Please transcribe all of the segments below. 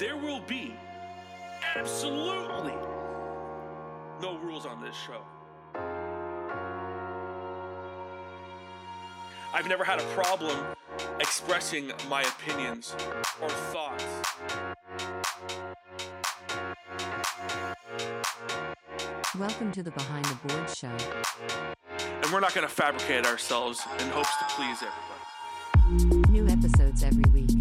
there will be absolutely no rules on this show. I've never had a problem expressing my opinions or thoughts. Welcome to the Behind the Board Show. And we're not going to fabricate ourselves in hopes to please everybody. New episodes every week.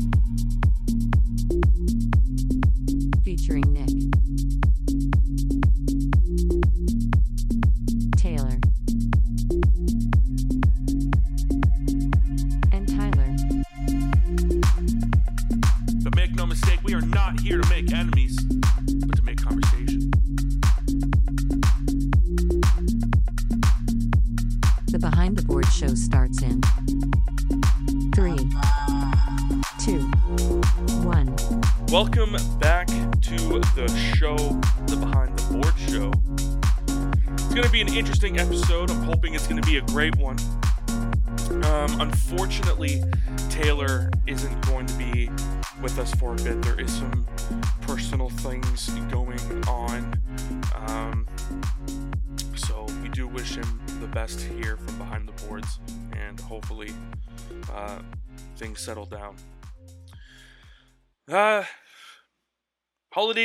Featuring Nick,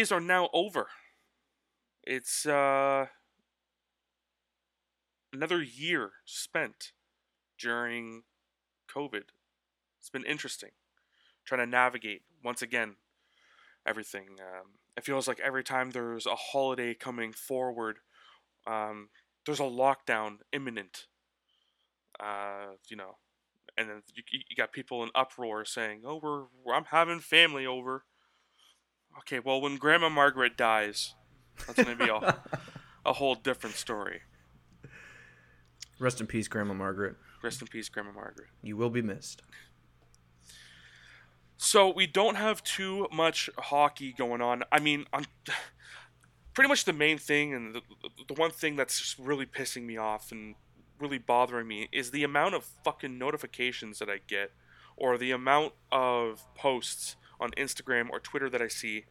holidays are now over. It's uh, another year spent during COVID. It's been interesting trying to navigate once again everything. Um, it feels like every time there's a holiday coming forward, um, there's a lockdown imminent. Uh, you know, and then you, you got people in uproar saying, "Oh, we're I'm having family over." Okay, well, when Grandma Margaret dies, that's gonna be a a whole different story. Rest in peace, Grandma Margaret. Rest in peace, Grandma Margaret. You will be missed. So we don't have too much hockey going on. I mean, I'm pretty much the main thing, and the, the one thing that's just really pissing me off and really bothering me is the amount of fucking notifications that I get, or the amount of posts on Instagram or Twitter that I see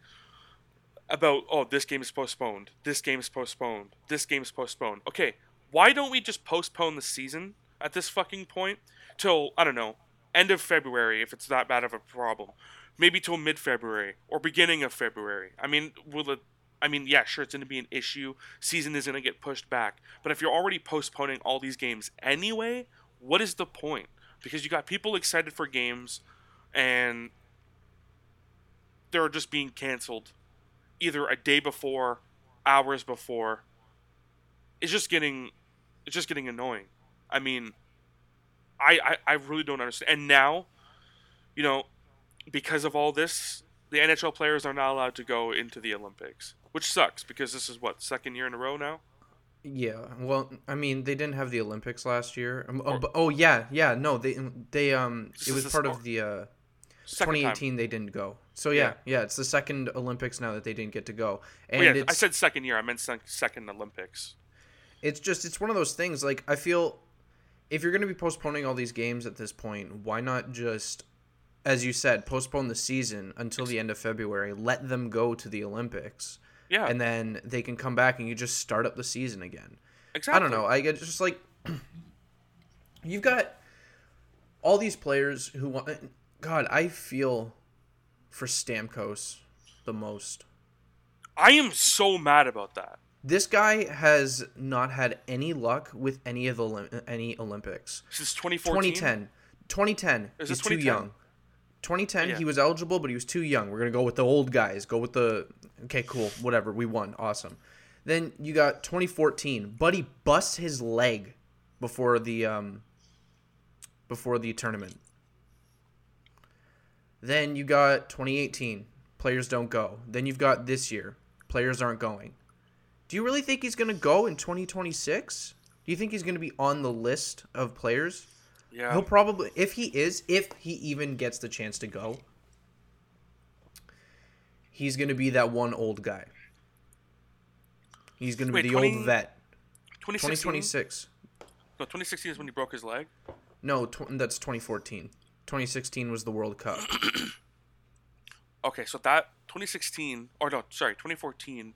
about, oh, this game is postponed, this game is postponed, this game is postponed. Okay, why don't we just postpone the season at this fucking point till I don't know end of February if it's that bad of a problem, maybe till mid February or beginning of February. I mean, will it? I mean, yeah, sure, it's going to be an issue. Season is going to get pushed back, but if you're already postponing all these games anyway, what is the point? Because you got people excited for games, and they're just being canceled, either a day before, hours before. It's just getting, it's just getting annoying. I mean, I, I, I really don't understand. And now, you know, because of all this, the NHL players are not allowed to go into the Olympics, which sucks because this is what second year in a row now. Yeah, well, I mean, they didn't have the Olympics last year. Um, oh, Or- oh yeah, yeah, no, they they um, it was part of the uh, Second 2018. They didn't go. So yeah, yeah, it's the second Olympics now that they didn't get to go, and Oh, yeah, I said second year. I meant second Olympics. it's just it's one of those things. Like I feel, if you're gonna be postponing all these games at this point, why not just, as you said, postpone the season until the end of February? Let them go to the Olympics, Yeah, and then they can come back and you just start up the season again. exactly. I don't know. I get just like you've got all these players who want. God, I feel for Stamkos the most. I am so mad about that. This guy has not had any luck with any of the Olymp- any Olympics. Since 2014. 2010, 2010. Is he's this too young. 2010, Yeah. he was eligible, but he was too young. We're gonna go with the old guys. Go with the okay, cool, whatever. We won, awesome. Then you got 2014. Buddy busts his leg before the um before the tournament. Then you got 2018. Players don't go. Then you've got this year. Players aren't going. Do you really think he's gonna go in 2026? Do you think he's gonna be on the list of players? Yeah. He'll probably, if he is, if he even gets the chance to go, he's going to be that one old guy. He's going to be Wait, the 20 old vet. 2016? 2026. No, 2016 is when he broke his leg. No, tw- that's 2014. 2016 was the World Cup. Okay, so that 2016 or no, sorry, 2014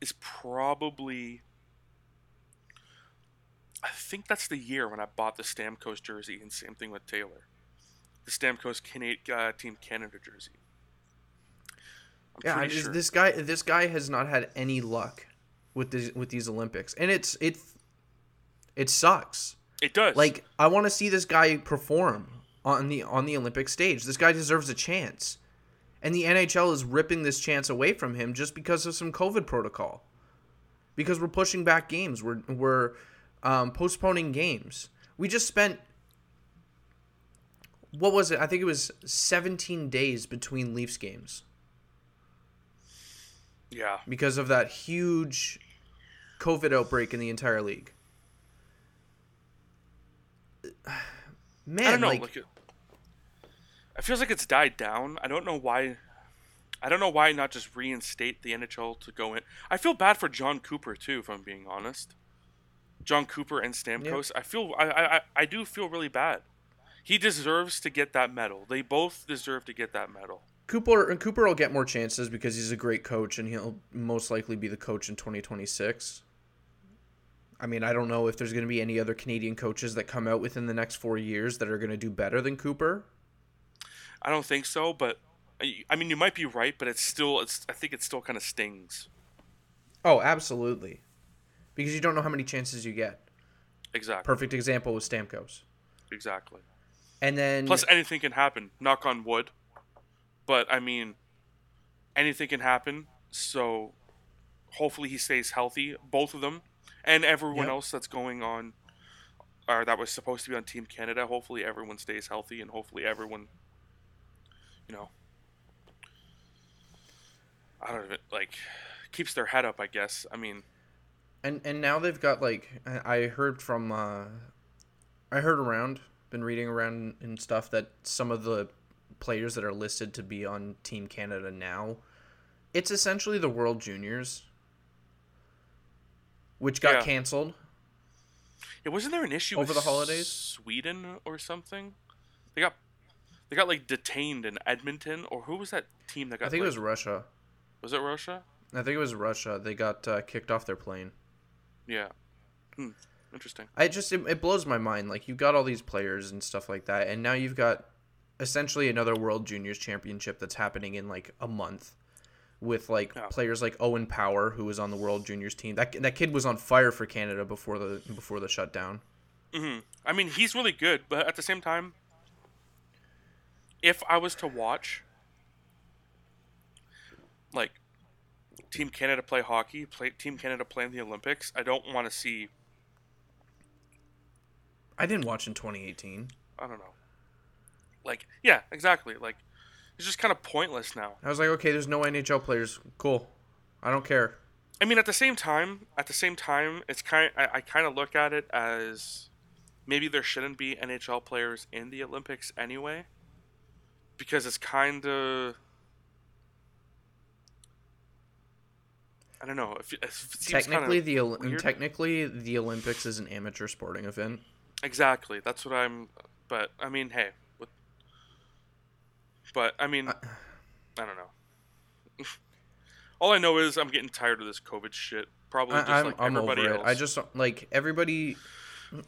is probably I think that's the year when I bought the Stamkos jersey, and same thing with Taylor, the Stamkos uh, Team Canada jersey. I'm Yeah, just, sure. this guy this guy has not had any luck with this with these Olympics, and it's it it sucks. it does. Like I want to see this guy perform on the on the Olympic stage. This guy deserves a chance, and the NHL is ripping this chance away from him just because of some COVID protocol. Because we're pushing back games, we're we're um, postponing games. We just spent what was it? I think it was 17 days between Leafs games yeah, because of that huge COVID outbreak in the entire league. Man, I don't know. like, Like, it, it feels like it's died down. I don't know why. I don't know why not just reinstate the NHL to go in. I feel bad for Jon Cooper too, if I'm being honest. Jon Cooper and Stamkos. I feel I, I I do feel really bad. He deserves to get that medal. They both deserve to get that medal. Cooper and Cooper will get more chances because he's a great coach and he'll most likely be the coach in 2026. I mean, I don't know if there's going to be any other Canadian coaches that come out within the next 4 years that are going to do better than Cooper. I don't think so, but uh, I I mean you might be right, but it's still it's I think it still kind of stings. Oh, absolutely. Because you don't know how many chances you get. Exactly. Perfect example with Stamkos. Exactly. And then Plus, anything can happen. Knock on wood. But I mean, anything can happen. So, hopefully, he stays healthy. Both of them, and everyone Yep. else that's going on, or that was supposed to be on Team Canada. Hopefully, everyone stays healthy, and hopefully, everyone, you know, I don't know, like, keeps their head up. I guess. I mean, and and now they've got like I I heard from uh I heard around been reading around and stuff that some of the players that are listed to be on Team Canada now it's essentially the World Juniors which got Yeah. canceled. yeah, wasn't there an issue Over the holidays? Sweden or something? They got. They got like detained in Edmonton, or who was that team that got? I think it was Russia. Was it Russia? I think it was Russia. They got uh, kicked off their plane. Yeah. Hmm. Interesting. I just it, it blows my mind. Like you got all these players and stuff like that, and now you've got essentially another World Juniors Championship that's happening in like a month, with like Yeah. players like Owen Power, who was on the World Juniors team. That that kid was on fire for Canada before the before the shutdown. hmm I mean, he's really good, but at the same time, if I was to watch, like, Team Canada play hockey, play Team Canada play in the Olympics, I don't want to see. I didn't watch in 2018. I don't know. Like, yeah, exactly. Like, it's just kind of pointless now. I was like, okay, there's no NHL players. Cool. I don't care. I mean, at the same time, at the same time, it's kind. I, I kind of look at it as maybe there shouldn't be NHL players in the Olympics anyway, because it's kind of. I don't know. If, if it seems Technically, the weird. technically the Olympics is an amateur sporting event. exactly that's what I'm. But I mean, hey, but I mean, I, don't know. All I know is I'm getting tired of this COVID shit. Probably just I, I'm, like I'm everybody over else. I just like everybody,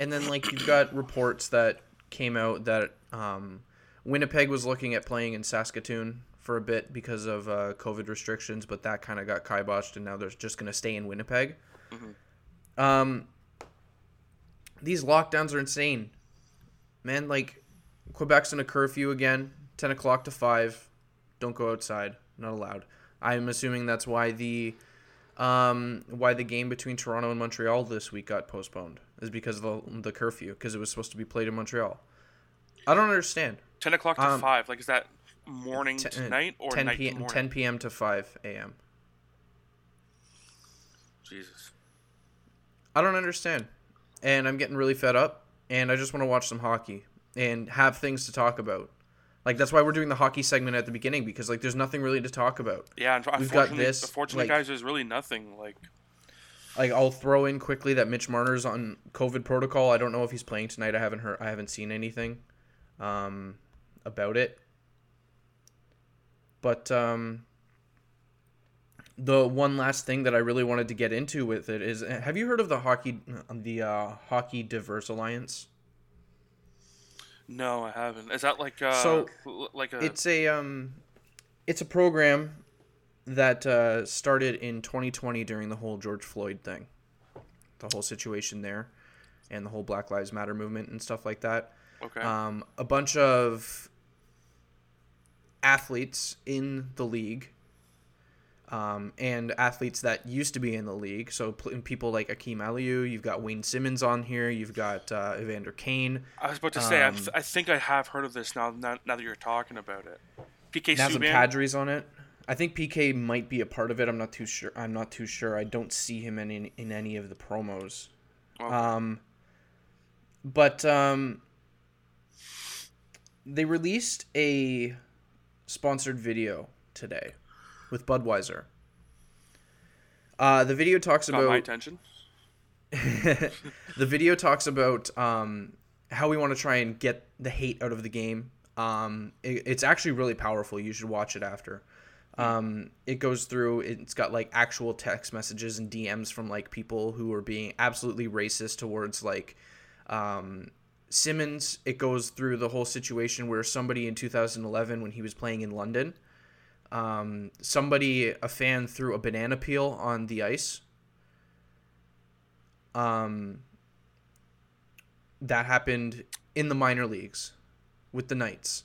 and then like you've got reports that came out that um, Winnipeg was looking at playing in Saskatoon for a bit because of uh, COVID restrictions, but that kind of got kiboshed, and now they're just going to stay in Winnipeg. Um, these lockdowns are insane, man. Like Quebec's in a curfew again, ten o'clock to five. Don't go outside. Not allowed. I'm assuming that's why the um, why the game between Toronto and Montreal this week got postponed is because of the, the curfew because it was supposed to be played in Montreal. I don't understand. Ten o'clock to Um, five. Like, is that morning Te- to night or 10 night p- to morning? 10 p.m. to 5 a.m. Jesus. I don't understand, and I'm getting really fed up, and I just want to watch some hockey and have things to talk about. Like that's why we're doing the hockey segment at the beginning because like there's nothing really to talk about. Yeah, and We've got this, unfortunately, like- guys, there's really nothing. Like, Like I'll throw in quickly that Mitch Marner's on COVID protocol. I don't know if he's playing tonight. I haven't heard. I haven't seen anything um, about it. But um, the one last thing that I really wanted to get into with it is have you heard of the hockey the uh, hockey diverse alliance? No, I haven't. Is that like uh So, like a It's a um it's a program that uh, started in 2020 during the whole George Floyd thing. The whole situation there and the whole Black Lives Matter movement and stuff like that. okay? um, a bunch of athletes in the league um, and athletes that used to be in the league. So pl- people like Akeem Aliu, you've got Wayne Simmonds on here, you've got uh, Evander Kane, I was about to say I, um, th- I think I have heard of this now, now now that you're talking about it. PK Nazem Subban. Kadri's on it. I think PK might be a part of it. I'm not too sure. I'm not too sure. I don't see him in in, in any of the promos. Okay. Um, but um, they released a sponsored video today with Budweiser. Uh, the video talks Got my about attention. the video talks about um, how we want to try and get the hate out of the game. Um, it- it's actually really powerful. You should watch it after. Um, it goes through. It's got like actual text messages and DMs from like people who are being absolutely racist towards like um, Simmonds. It goes through the whole situation where somebody in 2011, when he was playing in London, um, somebody a fan threw a banana peel on the ice um, that happened in the minor leagues with the Knights.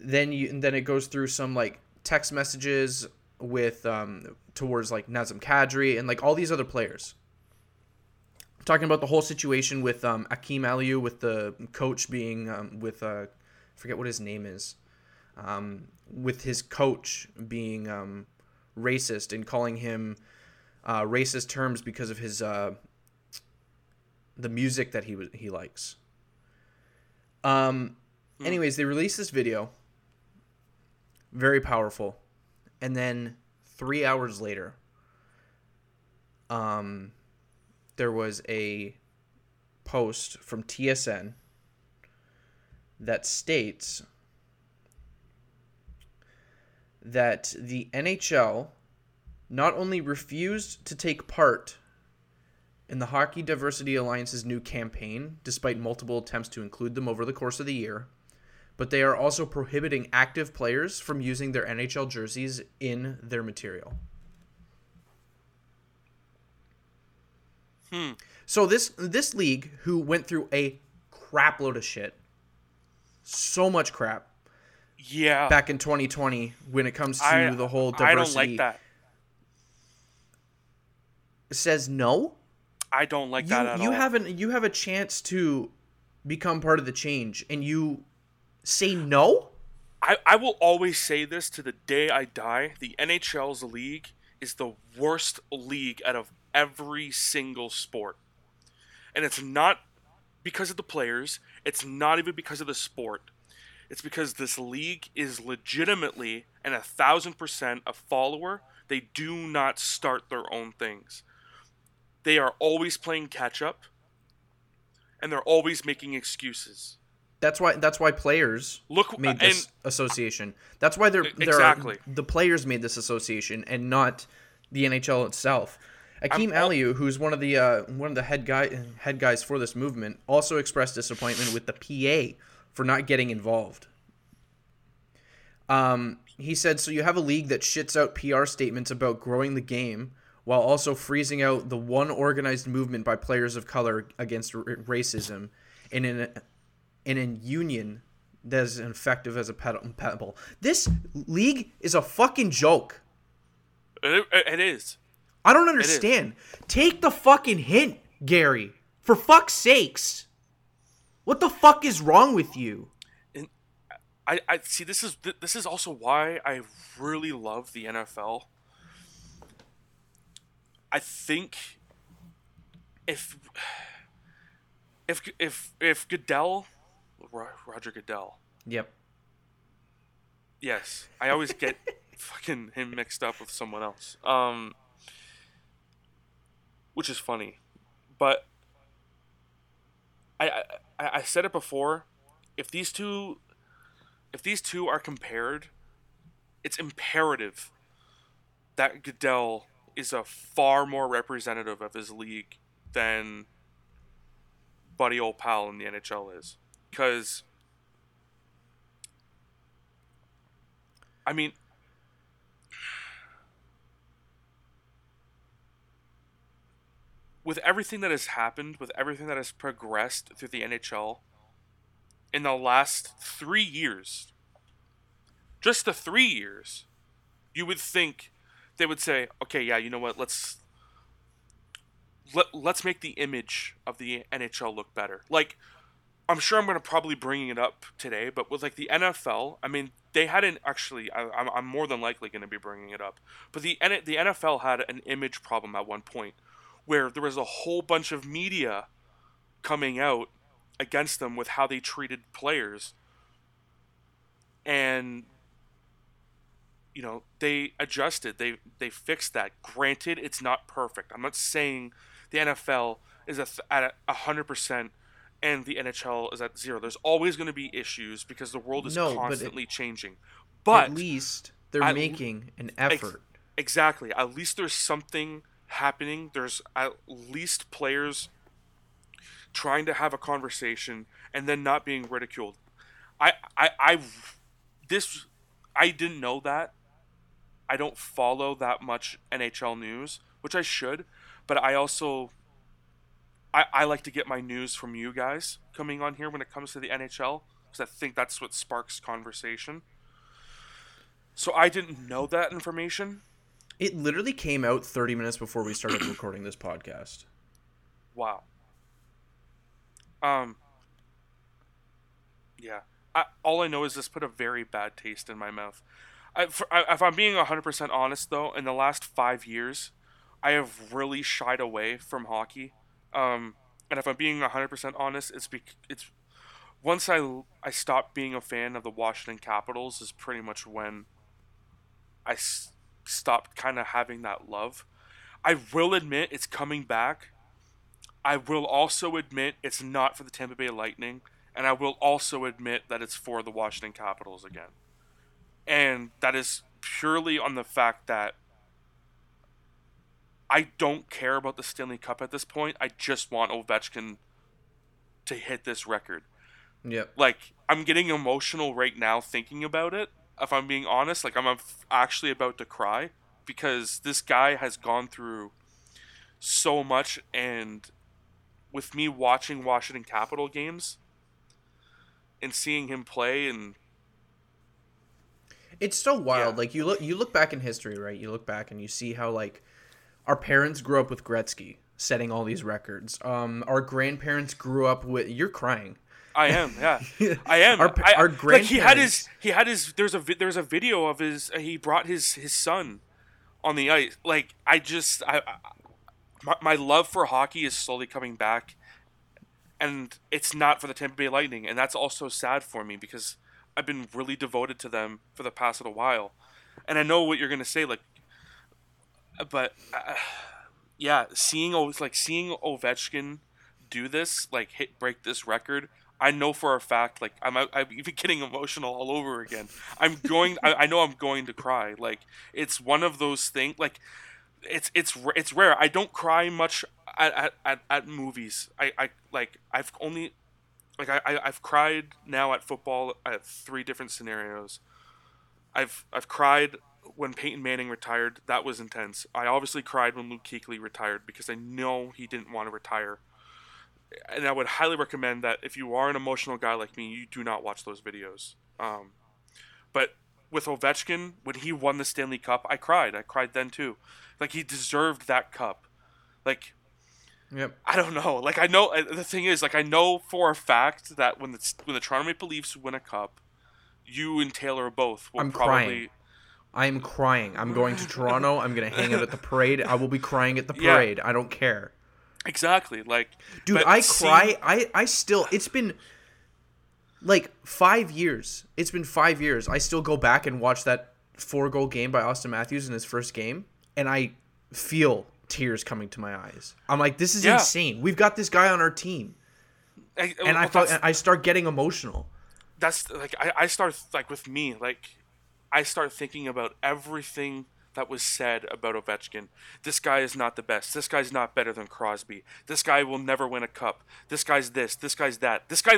Then you then it goes through some like text messages with um, towards like Nazem Kadri and like all these other players. talking about the whole situation with um, Akeem Aliu with the coach being um, with uh, I forget what his name is, um, with his coach being um, racist and calling him uh, racist terms because of his uh, the music that he he likes. Um, anyways, they released this video. Very powerful, and then three hours later, um, there was a post from TSN that states that the NHL not only refused to take part in the Hockey Diversity Alliance's new campaign, despite multiple attempts to include them over the course of the year, but they are also prohibiting active players from using their NHL jerseys in their material. Hmm. So this this league, who went through a crap load of shit, so much crap Yeah. back in 2020 when it comes to I, the whole I diversity, don't like that. says no. I don't like you that at you all. haven't. you have a chance to become part of the change and you say no I, I will always say this to the day I die. The NHL's league is the worst league out of every single sport. And it's not because of the players, it's not even because of the sport. It's because this league is legitimately and a thousand percent a follower. They do not start their own things. They are always playing catch up and they're always making excuses. that's why that's why players Look made and this association that's why they're, they're exactly. the players made this association and not the NHL itself Akeem al- Aliu, who's one of the uh, one of the head guy head guys for this movement, also expressed disappointment with the PA for not getting involved. Um, he said, "So you have a league that shits out PR statements about growing the game, while also freezing out the one organized movement by players of color against r- racism, in an in a union that is effective as a pebble. This league is a fucking joke. It- it is. I don't understand. Take the fucking hint, Gary. For fuck's sakes. What the fuck is wrong with you? I, I see. This is this is also why I really love the NFL. I think if if if if Goodell, Roger Goodell, Yep. yes, I always get fucking him mixed up with someone else. Um, which is funny, but I I, I said it before. If these two if these two are compared, it's imperative that Goodell is a far more representative of his league than Buddy Old Pal in the NHL is. Because, I mean, with everything that has happened, with everything that has progressed through the NHL in the last three years, just the three years, you would think they would say, okay, yeah, you know what, let's let, let's make the image of the NHL look better. Like, I'm sure I'm going to probably bring it up today, but with like the NFL, I mean, they hadn't actually. I, I'm, I'm more than likely going to be bringing it up, but the the NFL had an image problem at one point, where there was a whole bunch of media coming out against them with how they treated players, and you know they adjusted, they they fixed that. Granted, it's not perfect. I'm not saying the NFL is at a hundred percent and the NHL is at zero. There's always going to be issues because the world is No, but it- constantly changing. But At least they're at- making an ex- effort. exactly, at least there's something happening. There's at least players trying to have a conversation and then not being ridiculed. I I I this I didn't know that. I don't follow that much NHL news, which I should, but I also I, I like to get my news from you guys coming on here when it comes to the NHL because I think that's what sparks conversation. So I didn't know that information. It literally came out 30 minutes before we started recording this podcast. Wow. Um. Yeah. I, all I know is this put a very bad taste in my mouth. I, for, I, if I'm being 100% honest, though, in the last five years, I have really shied away from hockey. Um, and if I'm being 100% honest, it's bec- it's once I I stopped being a fan of the Washington Capitals is pretty much when I s- stopped kind of having that love. I will admit it's coming back. I will also admit it's not for the Tampa Bay Lightning, and I will also admit that it's for the Washington Capitals again. And that is purely on the fact that I don't care about the Stanley Cup at this point. I just want Ovechkin to hit this record. Yep. Like, I'm getting emotional right now thinking about it. If I'm being honest, like, I'm actually about to cry because this guy has gone through so much. And with me watching Washington Capital games and seeing him play, and It's so wild. Yeah. Like you look you look back in history, right? You look back and you see how like our parents grew up with Gretzky setting all these records. Um our grandparents grew up with you're crying. I am, yeah, I am. Our I, our like he had his, he had his. There's a there's a video of his. He brought his his son on the ice. Like I just, I, I my, my love for hockey is slowly coming back, and it's not for the Tampa Bay Lightning, and that's also sad for me because I've been really devoted to them for the past little while, and I know what you're gonna say, like, but uh, yeah, seeing O- like seeing Ovechkin do this, like hit break this record. I know for a fact, like I'm, I'm even getting emotional all over again. I'm going, I, I know I'm going to cry. Like it's one of those things. Like it's it's it's rare. I don't cry much at at, at, movies. I, I like I've only like I, I I've cried now at football at three different scenarios. I've I've cried when Peyton Manning retired. That was intense. I obviously cried when Luke Kuechly retired because I know he didn't want to retire. And I would highly recommend that if you are an emotional guy like me, you do not watch those videos. Um, but with Ovechkin, when he won the Stanley Cup, I cried. I cried then too. Like he deserved that cup. Like Yep. I don't know. Like I know uh, the thing is, like I know for a fact that when the when the Toronto Maple Leafs win a cup, you and Taylor both will I'm probably. crying. I am crying. I'm going to Toronto. I'm going to hang out at the parade. I will be crying at the Yeah. parade. I don't care. Exactly. Like Dude, I seeing- cry. I I still. It's been like five years. It's been five years. I still go back and watch that four goal game by Auston Matthews in his first game, and I feel tears coming to my eyes. I'm like, this is Yeah. insane. We've got this guy on our team, I, and I well, felt, that's, I start getting emotional. that's like I, I start like with me like I start thinking about everything that was said about Ovechkin. This guy is not the best. This guy's not better than Crosby. This guy will never win a cup. This guy's this. This guy's that. This guy,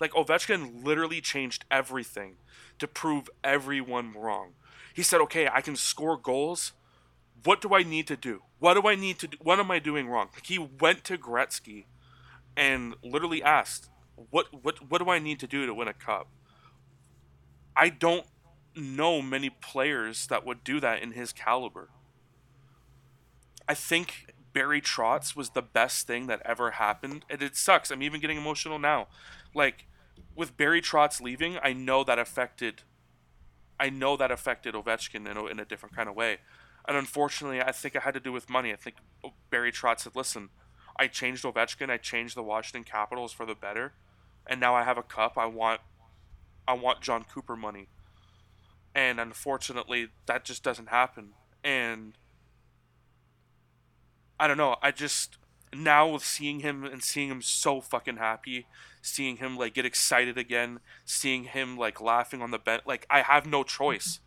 like Ovechkin, literally changed everything to prove everyone wrong. He said, "Okay, I can score goals. What do I need to do? What do I need to do? What am I doing wrong?" He went to Gretzky and literally asked, "What what what do I need to do to win a cup?" I don't know many players that would do that in his caliber. I think Barry Trotz was the best thing that ever happened, and it sucks. I'm even getting emotional now. Like with Barry Trotz leaving, I know that affected. I know that affected Ovechkin in a, in a different kind of way, and unfortunately, I think it had to do with money. I think Barry Trotz said, "Listen, I changed Ovechkin. I changed the Washington Capitals for the better, and now I have a cup. I want, I want Jon Cooper money." And unfortunately, that just doesn't happen. And I don't know. I just now with seeing him and seeing him so fucking happy, seeing him like get excited again, seeing him like laughing on the bench, like I have no choice.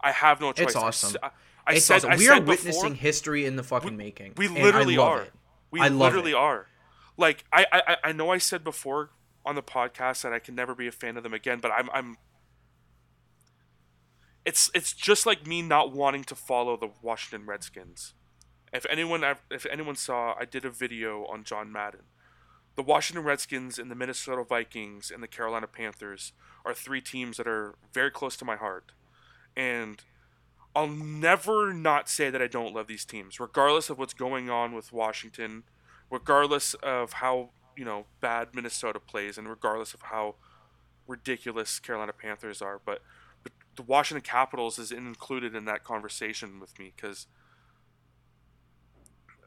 I have no choice. It's awesome. I, I it's said, awesome. I we said are before, witnessing history in the fucking making. we and I literally love are. it. We literally it. are. Like I, I I know I said before on the podcast that I can never be a fan of them again, but I'm I'm it's it's just like me not wanting to follow the Washington Redskins. If anyone if anyone saw, I did a video on John Madden. The Washington Redskins and the Minnesota Vikings and the Carolina Panthers are three teams that are very close to my heart. And I'll never not say that I don't love these teams, regardless of what's going on with Washington, regardless of how, you know, bad Minnesota plays, and regardless of how ridiculous Carolina Panthers are. But, the Washington Capitals is included in that conversation with me because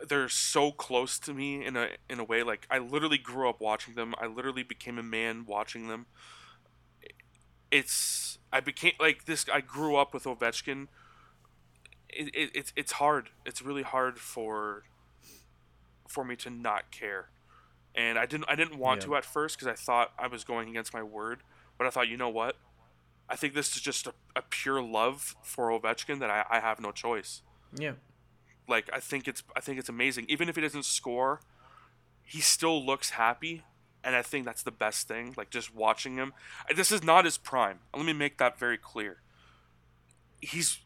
they're so close to me in a in a way like I literally grew up watching them. I literally became a man watching them. It's I became like this. I grew up with Ovechkin. It, it, it's it's hard. It's really hard for for me to not care, and I didn't I didn't want Yeah. to at first because I thought I was going against my word. But I thought, you know what? I think this is just a, a pure love for Ovechkin that I, I have no choice Yeah. like I think it's I think it's amazing. Even if he doesn't score, he still looks happy, and I think that's the best thing. Like just watching him. This is not his prime. Let me make that very clear. He's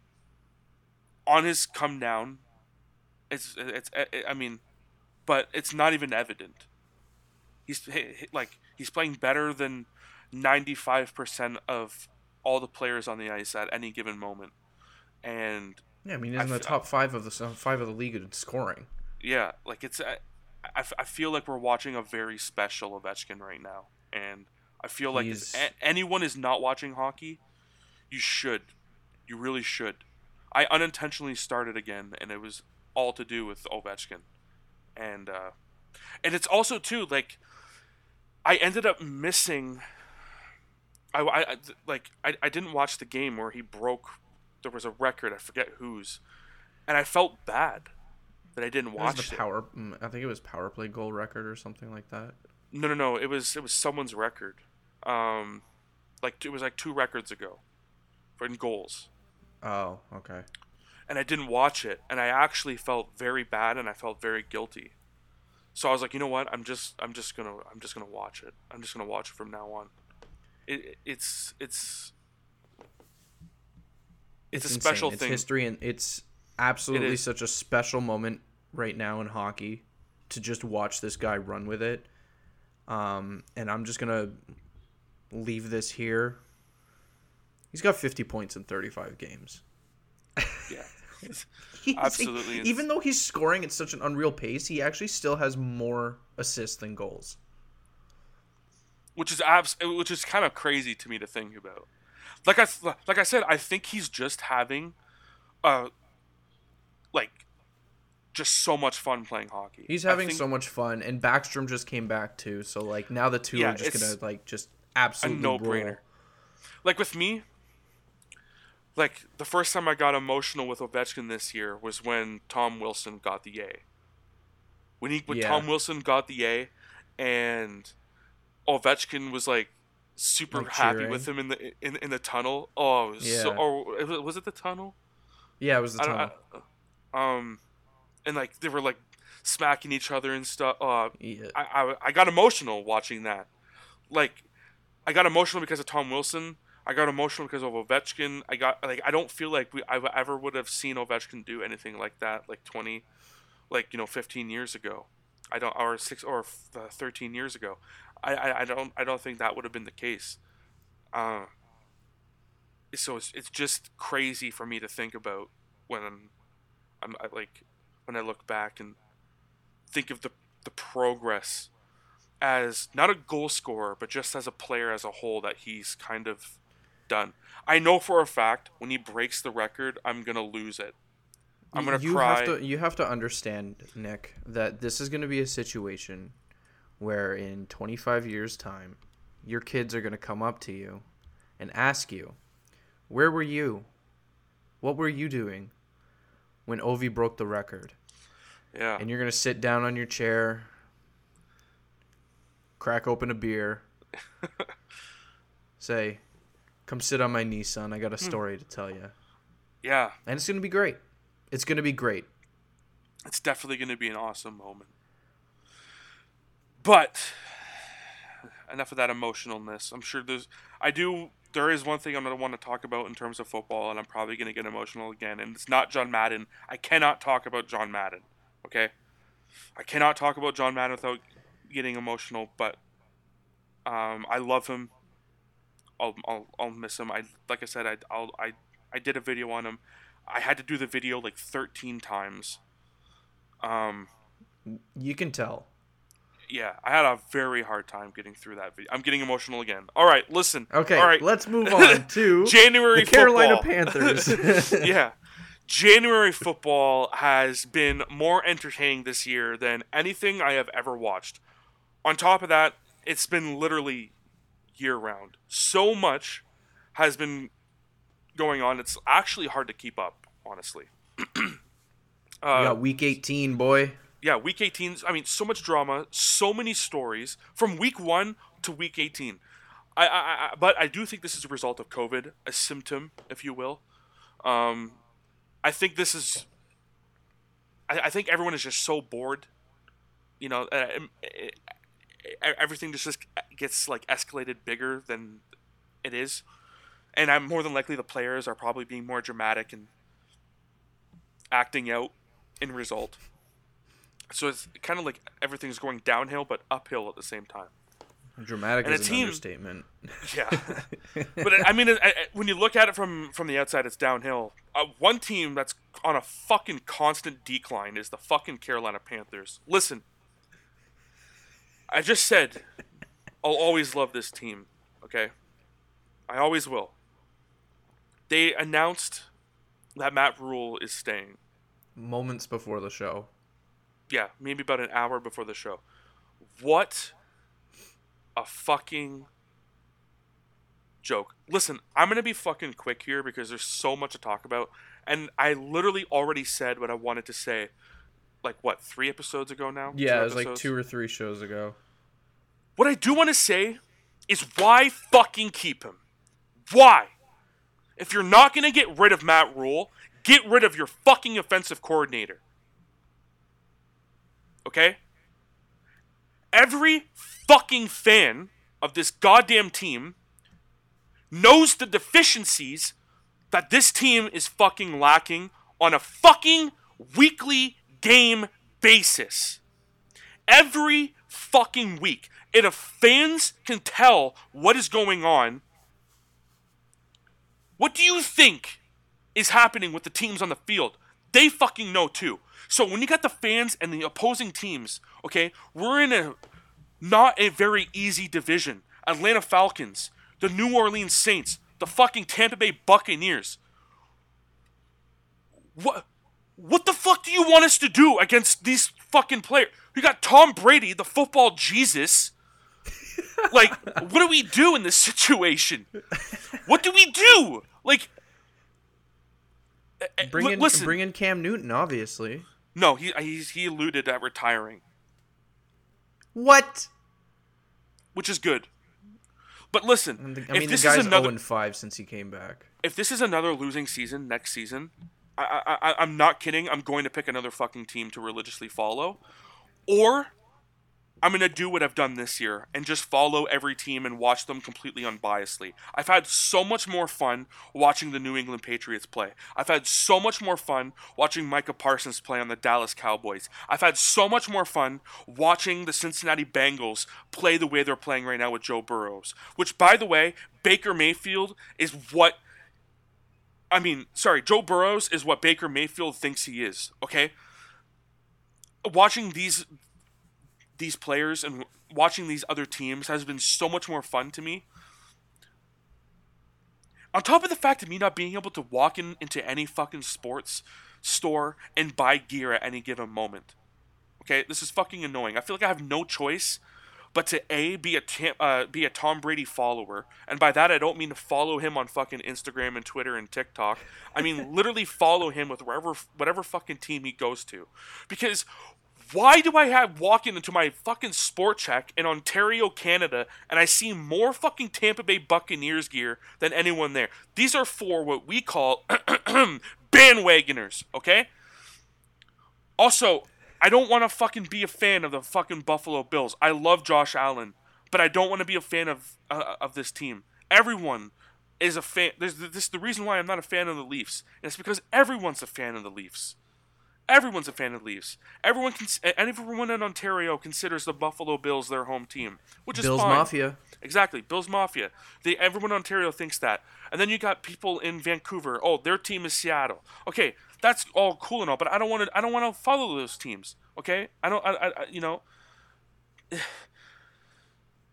on his come down. It's it's I mean, but it's not even evident. He's he- he- like he's playing better than ninety five percent of all the players on the ice at any given moment, and Yeah, I mean, he's I in the f- top five of the five of the league in scoring. yeah, like it's I, I, I feel like we're watching a very special Ovechkin right now, and I feel like if a- anyone is not watching hockey, you should, you really should. I unintentionally started again, and it was all to do with Ovechkin, and uh, and it's also too like I ended up missing. I, I like I, I didn't watch the game where he broke. There was a record I forget whose, and I felt bad that I didn't It was watch the power. mm, I think it was power play goal record or something like that. No, no, no. It was it was someone's record. Um, like it was like two records ago, for in goals, Oh, okay. and I didn't watch it, and I actually felt very bad, and I felt very guilty. So I was like, you know what? I'm just I'm just gonna I'm just gonna watch it. I'm just gonna watch it from now on. It it's it's it's, a insane. special it's thing. history, and it's absolutely is. such a special moment right now in hockey to just watch this guy run with it. Um, and I'm just gonna leave this here. He's got 50 points in 35 games. Yeah. Absolutely Even though he's scoring at such an unreal pace, he actually still has more assists than goals. Which is abs- which is kind of crazy to me to think about. Like I like I said, I think he's just having, uh, like, just so much fun playing hockey. He's having think so much fun, and Backstrom just came back too. So like now the two Yeah, are just gonna like just a absolutely no brainer. Like with me, like the first time I got emotional with Ovechkin this year was when Tom Wilson got the A. When he when Yeah. Tom Wilson got the A, and Ovechkin was like super Like happy cheering. with him in the in, in the tunnel. Oh, was so, Yeah. or was it the tunnel? Yeah, it was the tunnel. I- um, and like they were like smacking each other and stuff. Uh, yeah. I, I I got emotional watching that. Like, I got emotional because of Tom Wilson. I got emotional because of Ovechkin. I got like I don't feel like we I ever would have seen Ovechkin do anything like that like twenty, like you know fifteen years ago. I don't or six or uh, thirteen years ago. I, I, I don't I don't think that would have been the case. Uh, so it's it's just crazy for me to think about when I'm, I'm I, like when I look back and think of the the progress as not a goal scorer, but just as a player as a whole that he's kind of done. I know for a fact when he breaks the record, I'm gonna lose it. I'm gonna you cry. have to you have to understand, Nick, that this is going to be a situation where in 25 years time, your kids are going to come up to you and ask you, "Where were you? What were you doing when Ovi broke the record?" yeah, And you're going to sit down on your chair, crack open a beer, say, "Come sit on my knee, son. I got a Hmm. story to tell you." yeah. And it's going to be great. It's going to be great. It's definitely gonna be an awesome moment. But enough of that emotionalness. I'm sure there's. I do. There is one thing I'm gonna want to talk about in terms of football, and I'm probably gonna get emotional again. And it's not John Madden. I cannot talk about John Madden. Okay. I cannot talk about John Madden without getting emotional. But um, I love him. I'll, I'll, I'll miss him. I like I said. I I'll, I I did a video on him. I had to do the video like 13 times. Um, You can tell. Yeah, I had a very hard time getting through that video. I'm getting emotional again. All right, listen. Okay, All right. let's move on to January the Carolina. Panthers. yeah. January football has been more entertaining this year than anything I have ever watched. On top of that, it's been literally year round. So much has been going on. It's actually hard to keep up, honestly. Uh, we got week 18, boy. Yeah, week 18. I mean, so much drama, so many stories from week one to week 18. I, I, I but I do think this is a result of COVID, a symptom, if you will. Um, I think this is. I, I think everyone is just so bored. You know, uh, um, eh, eh, everything just just gets like escalated bigger than it is, and I'm more than likely the players are probably being more dramatic and acting out in result. So it's kind of like everything's going downhill but uphill at the same time. Dramatic And a is an team- understatement. Yeah, but I mean, I- I- when you look at it from from the outside, it's downhill. Uh, one team that's on a fucking constant decline is the fucking Carolina Panthers. Listen, I just said I'll always love this team. Okay, I always will. They announced that Matt Rhule is staying. Moments before the show. Yeah, maybe about an hour before the show. What a fucking joke. Listen, I'm going to be fucking quick here because there's so much to talk about. And I literally already said what I wanted to say, like, what, three episodes ago now? Yeah, Two it was like two or three shows ago. What I do want to say is why fucking keep him? Why? If you're not going to get rid of Matt Rhule, get rid of your fucking offensive coordinator. Okay? Every fucking fan of this goddamn team knows the deficiencies that this team is fucking lacking on a fucking weekly game basis every fucking week. And if fans can tell what is going on, what do you think is happening with the teams on the field? They fucking know too. So when you got the fans and the opposing teams, okay, we're in a not a very easy division. Atlanta Falcons, the New Orleans Saints, the fucking Tampa Bay Buccaneers. What what the fuck do you want us to do against these fucking players? We got Tom Brady, the football Jesus. Like, what do we do in this situation? What do we do? Like, Bring in listen. bring in Cam Newton, obviously. No, he uh, he's, he alluded at retiring, What? which is good. But listen, I mean, if the this guy's is another 0 5 since he came back. if this is another losing season next season, I, I, I, I'm not kidding. I'm going to pick another fucking team to religiously follow, or I'm gonna do what I've done this year and just follow every team and watch them completely unbiasedly. I've had so much more fun watching the New England Patriots play. I've had so much more fun watching Micah Parsons play on the Dallas Cowboys. I've had so much more fun watching the Cincinnati Bengals play the way they're playing right now with Joe Burrows. Which, by the way, Baker Mayfield is what. I mean, sorry, Joe Burrows is what Baker Mayfield thinks he is. Okay, watching these these players and watching these other teams has been so much more fun to me. On top of the fact of me not being able to walk in into any fucking sports store and buy gear at any given moment. Okay, this is fucking annoying. I feel like I have no choice but to a be a uh, be a Tom Brady follower, and by that I don't mean to follow him on fucking Instagram and Twitter and TikTok. I mean literally follow him with wherever whatever fucking team he goes to, because why do I have walking into my fucking Sport Chek in Ontario, Canada, and I see more fucking Tampa Bay Buccaneers gear than anyone there? These are for what we call bandwagoners, okay? Also, I don't want to fucking be a fan of the fucking Buffalo Bills. I love Josh Allen, but I don't want to be a fan of uh, of this team. Everyone is a fan. There's this is the reason why I'm not a fan of the Leafs. And it's because everyone's a fan of the Leafs. Everyone's a fan of the Leafs. Everyone can, and everyone in Ontario considers the Buffalo Bills their home team, which is Bills fine. Mafia. Exactly, Bills Mafia. They everyone in Ontario thinks that, and then you got people in Vancouver. Oh, their team is Seattle. Okay, that's all cool and all, but I don't want to. I don't want to follow those teams. Okay, I don't. I, I, you know.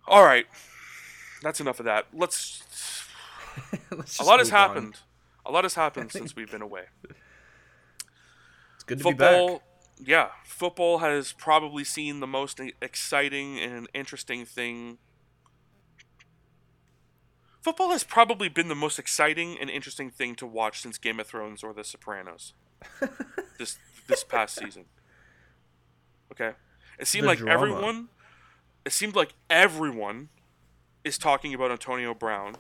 all right, that's enough of that. Let's. Let's A lot has on. happened. A lot has happened since we've been away. Good to be back. football yeah football has probably seen the most exciting and interesting thing. Football has probably been the most exciting and interesting thing to watch since game of thrones or the sopranos this this past season. Okay? It seemed The like drama. everyone it seemed like everyone is talking about antonio brown.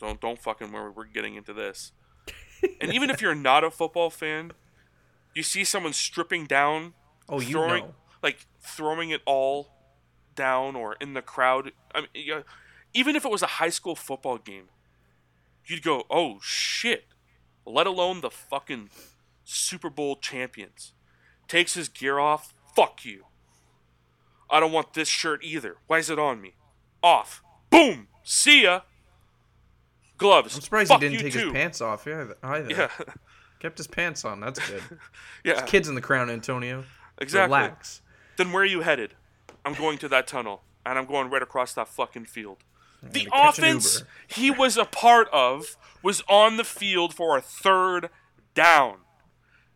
Don't don't fucking worry we're getting into this. And even if you're not a football fan you see someone stripping down, Oh, you throwing know. like throwing it all down or in the crowd. I mean, yeah, even if it was a high school football game, you'd go, "Oh shit!" Let alone the fucking Super Bowl champions. Takes his gear off. Fuck you. I don't want this shirt either. Why is it on me? Off. Boom. See ya. Gloves. I'm surprised Fuck he didn't take too. his pants off. Yeah, either. Yeah. Kept his pants on. That's good. yeah. Kids in the crown, Antonio. Exactly. Relax. Then where are you headed? I'm going to that tunnel, and I'm going right across that fucking field. The offense he was a part of was on the field for a third down.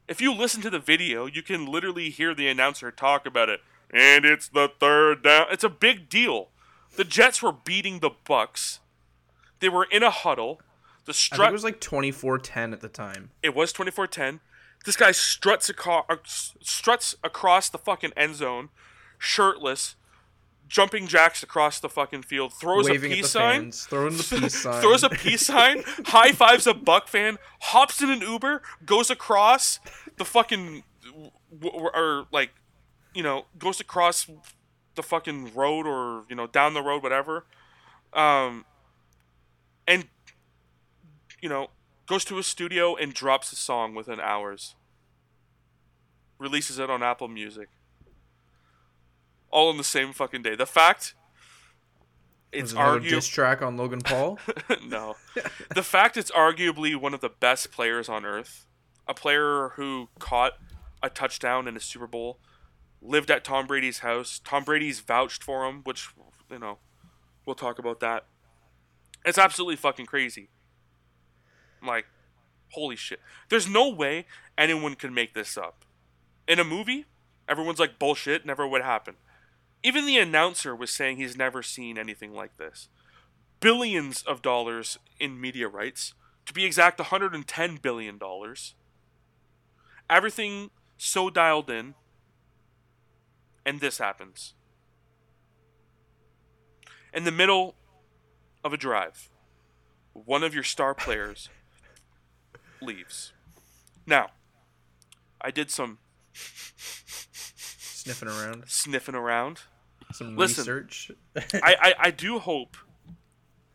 If you listen to the video, you can literally hear the announcer talk about it. And it's the third down. It's a big deal. The Jets were beating the Bucks. They were in a huddle. The strut it was like 24-10 at the time. it was 24-10. This guy struts aco- uh, struts across the fucking end zone, shirtless, jumping jacks across the fucking field, throws Waving a peace sign, fans, throwing the peace sign. throws a peace sign, high fives a Buck fan, hops in an Uber, goes across the fucking or like, you know, goes across the fucking road or you know down the road, whatever, um, and you know goes to a studio and drops a song within hours. Releases it on Apple Music. All on the same fucking day. The fact it's it argu- diss track on Logan Paul. no. the fact it's arguably one of the best players on earth, a player who caught a touchdown in a Super Bowl, lived at Tom Brady's house. Tom Brady's vouched for him, which, you know, we'll talk about that. It's absolutely fucking crazy. Like, holy shit. There's no way anyone can make this up. In a movie, everyone's like, bullshit, never would happen. Even the announcer was saying he's never seen anything like this billions of dollars in media rights. To be exact, 110 billion dollars. Everything so dialed in, and this happens. In the middle of a drive, one of your star players leaves. Now, I did some Sniffing around. sniffing around. Some Listen. research. I, I, I do hope,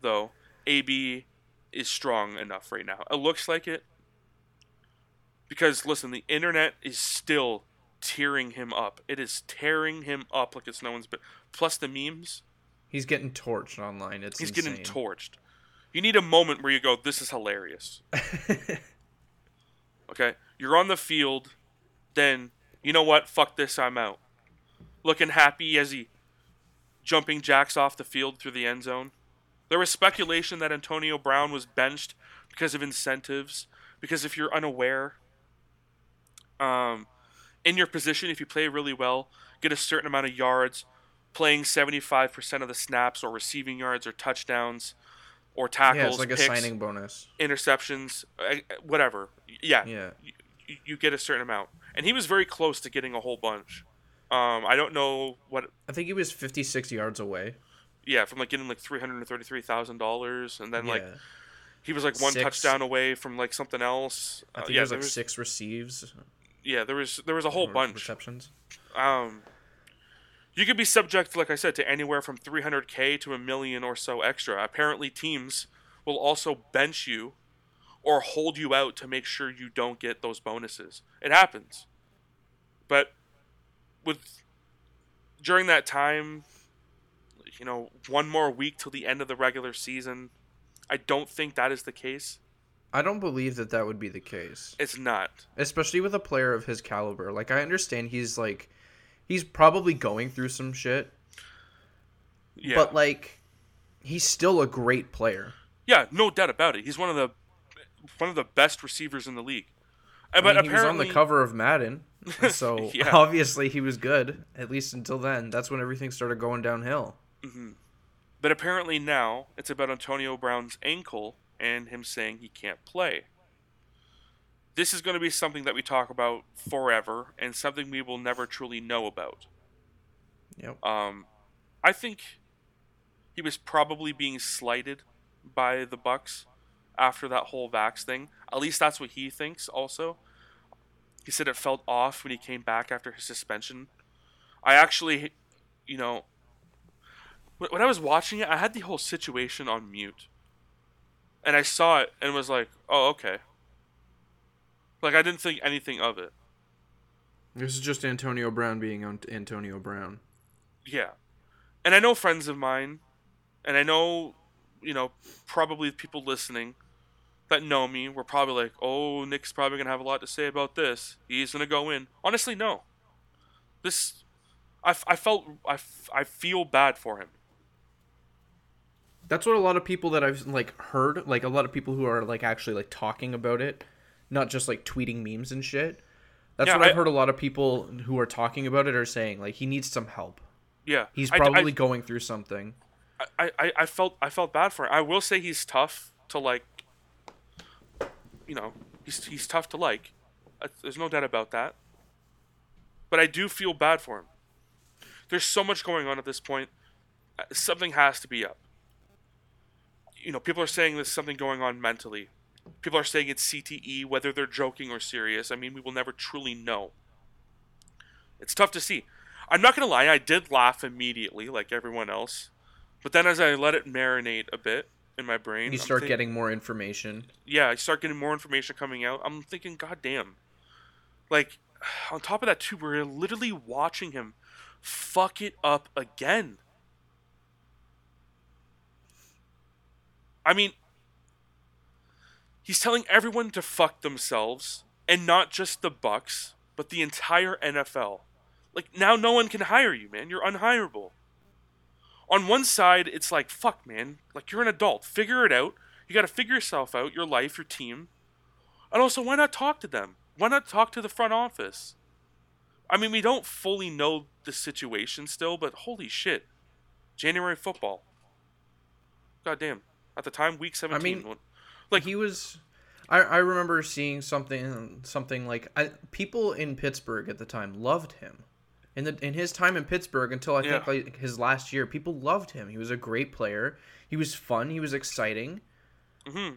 though, AB is strong enough right now. It looks like it. Because, listen, the internet is still tearing him up. It is tearing him up like it's no one's been. Plus the memes, He's getting torched online. It's he's insane. getting torched. You need a moment where you go, this is hilarious. Okay? You're on the field, then, you know what? Fuck this, I'm out. Looking happy as he jumping jacks off the field through the end zone. There was speculation that Antonio Brown was benched because of incentives. Because if you're unaware, um, in your position, if you play really well, get a certain amount of yards, playing 75% of the snaps or receiving yards or touchdowns or tackles, yeah, it's like a picks, signing bonus. interceptions, uh, whatever. Yeah, Yeah. you, you get a certain amount, and he was very close to getting a whole bunch. Um, I don't know what. I think he was 56 yards away. Yeah, from like getting like three hundred and thirty-three thousand dollars, and then like he was like one Six. touchdown away from like something else. I Uh, think yeah, it was like was, six receives. yeah, there was there was a whole bunch. receptions. Um, you could be subject, like I said, to anywhere from 300k to a million or so extra. Apparently, teams will also bench you or hold you out to make sure you don't get those bonuses. It happens, but with during that time, you know, one more week till the end of the regular season, I don't think that is the case. I don't believe that that would be the case, It's not. especially with a player of his caliber. Like I understand he's like, he's probably going through some shit, Yeah. but like, he's still a great player. Yeah, no doubt about it. He's one of the one of the best receivers in the league. I But mean, he was on the cover of Madden, so Yeah. obviously he was good. At least until then, that's when everything started going downhill. Mm-hmm. but apparently now it's about Antonio Brown's ankle and him saying he can't play. This is going to be something that we talk about forever and something we will never truly know about. Yep. Um, I think he was probably being slighted by the Bucks after that whole Vax thing. At least that's what he thinks. Also, he said it felt off when he came back after his suspension. I actually, you know, when when I was watching it, I had the whole situation on mute, and I saw it and was like, "Oh, okay." Like I didn't think anything of it. This is just Antonio Brown being Antonio Brown. Yeah. And I know friends of mine, and I know, you know, probably people listening that know me were probably like, oh, Nick's probably going to have a lot to say about this. He's going to go in. Honestly, no. This, I, I felt, I, f- I feel bad for him. That's what a lot of people that I've like heard, like a lot of people who are like actually like talking about it, not just like tweeting memes and shit. That's Yeah, what I've I- heard a lot of people who are talking about it are saying like he needs some help. Yeah. He's I- I- probably going through something. I, I, I felt I felt bad for him. I will say he's tough to like. You know, he's he's tough to like. There's no doubt about that. But I do feel bad for him. There's so much going on at this point. Uh, Something has to be up. You know, people are saying there's something going on mentally. People are saying it's CTE, whether they're joking or serious. I mean, we will never truly know. It's tough to see. I'm not gonna lie, I did laugh immediately, like everyone else. But then as I let it marinate a bit in my brain, You start getting more information. yeah, I start getting more information coming out. I'm thinking, God damn. Like, on top of that, too, we're literally watching him fuck it up again. I mean, he's telling everyone to fuck themselves, and not just the Bucks, but the entire NFL. Like, now no one can hire you, man. You're unhireable. On one side, it's like, fuck, man. Like, you're an adult. Figure it out. You got to figure yourself out, your life, your team. And also, why not talk to them? Why not talk to the front office? I mean, we don't fully know the situation still, but holy shit. January football. God damn. At the time, week 17. mean, when- Like he was I, I remember seeing something something like I, people in Pittsburgh at the time loved him. In the in his time in Pittsburgh until I think like his last year, people loved him. He was a great player. He was fun, he was exciting. hmm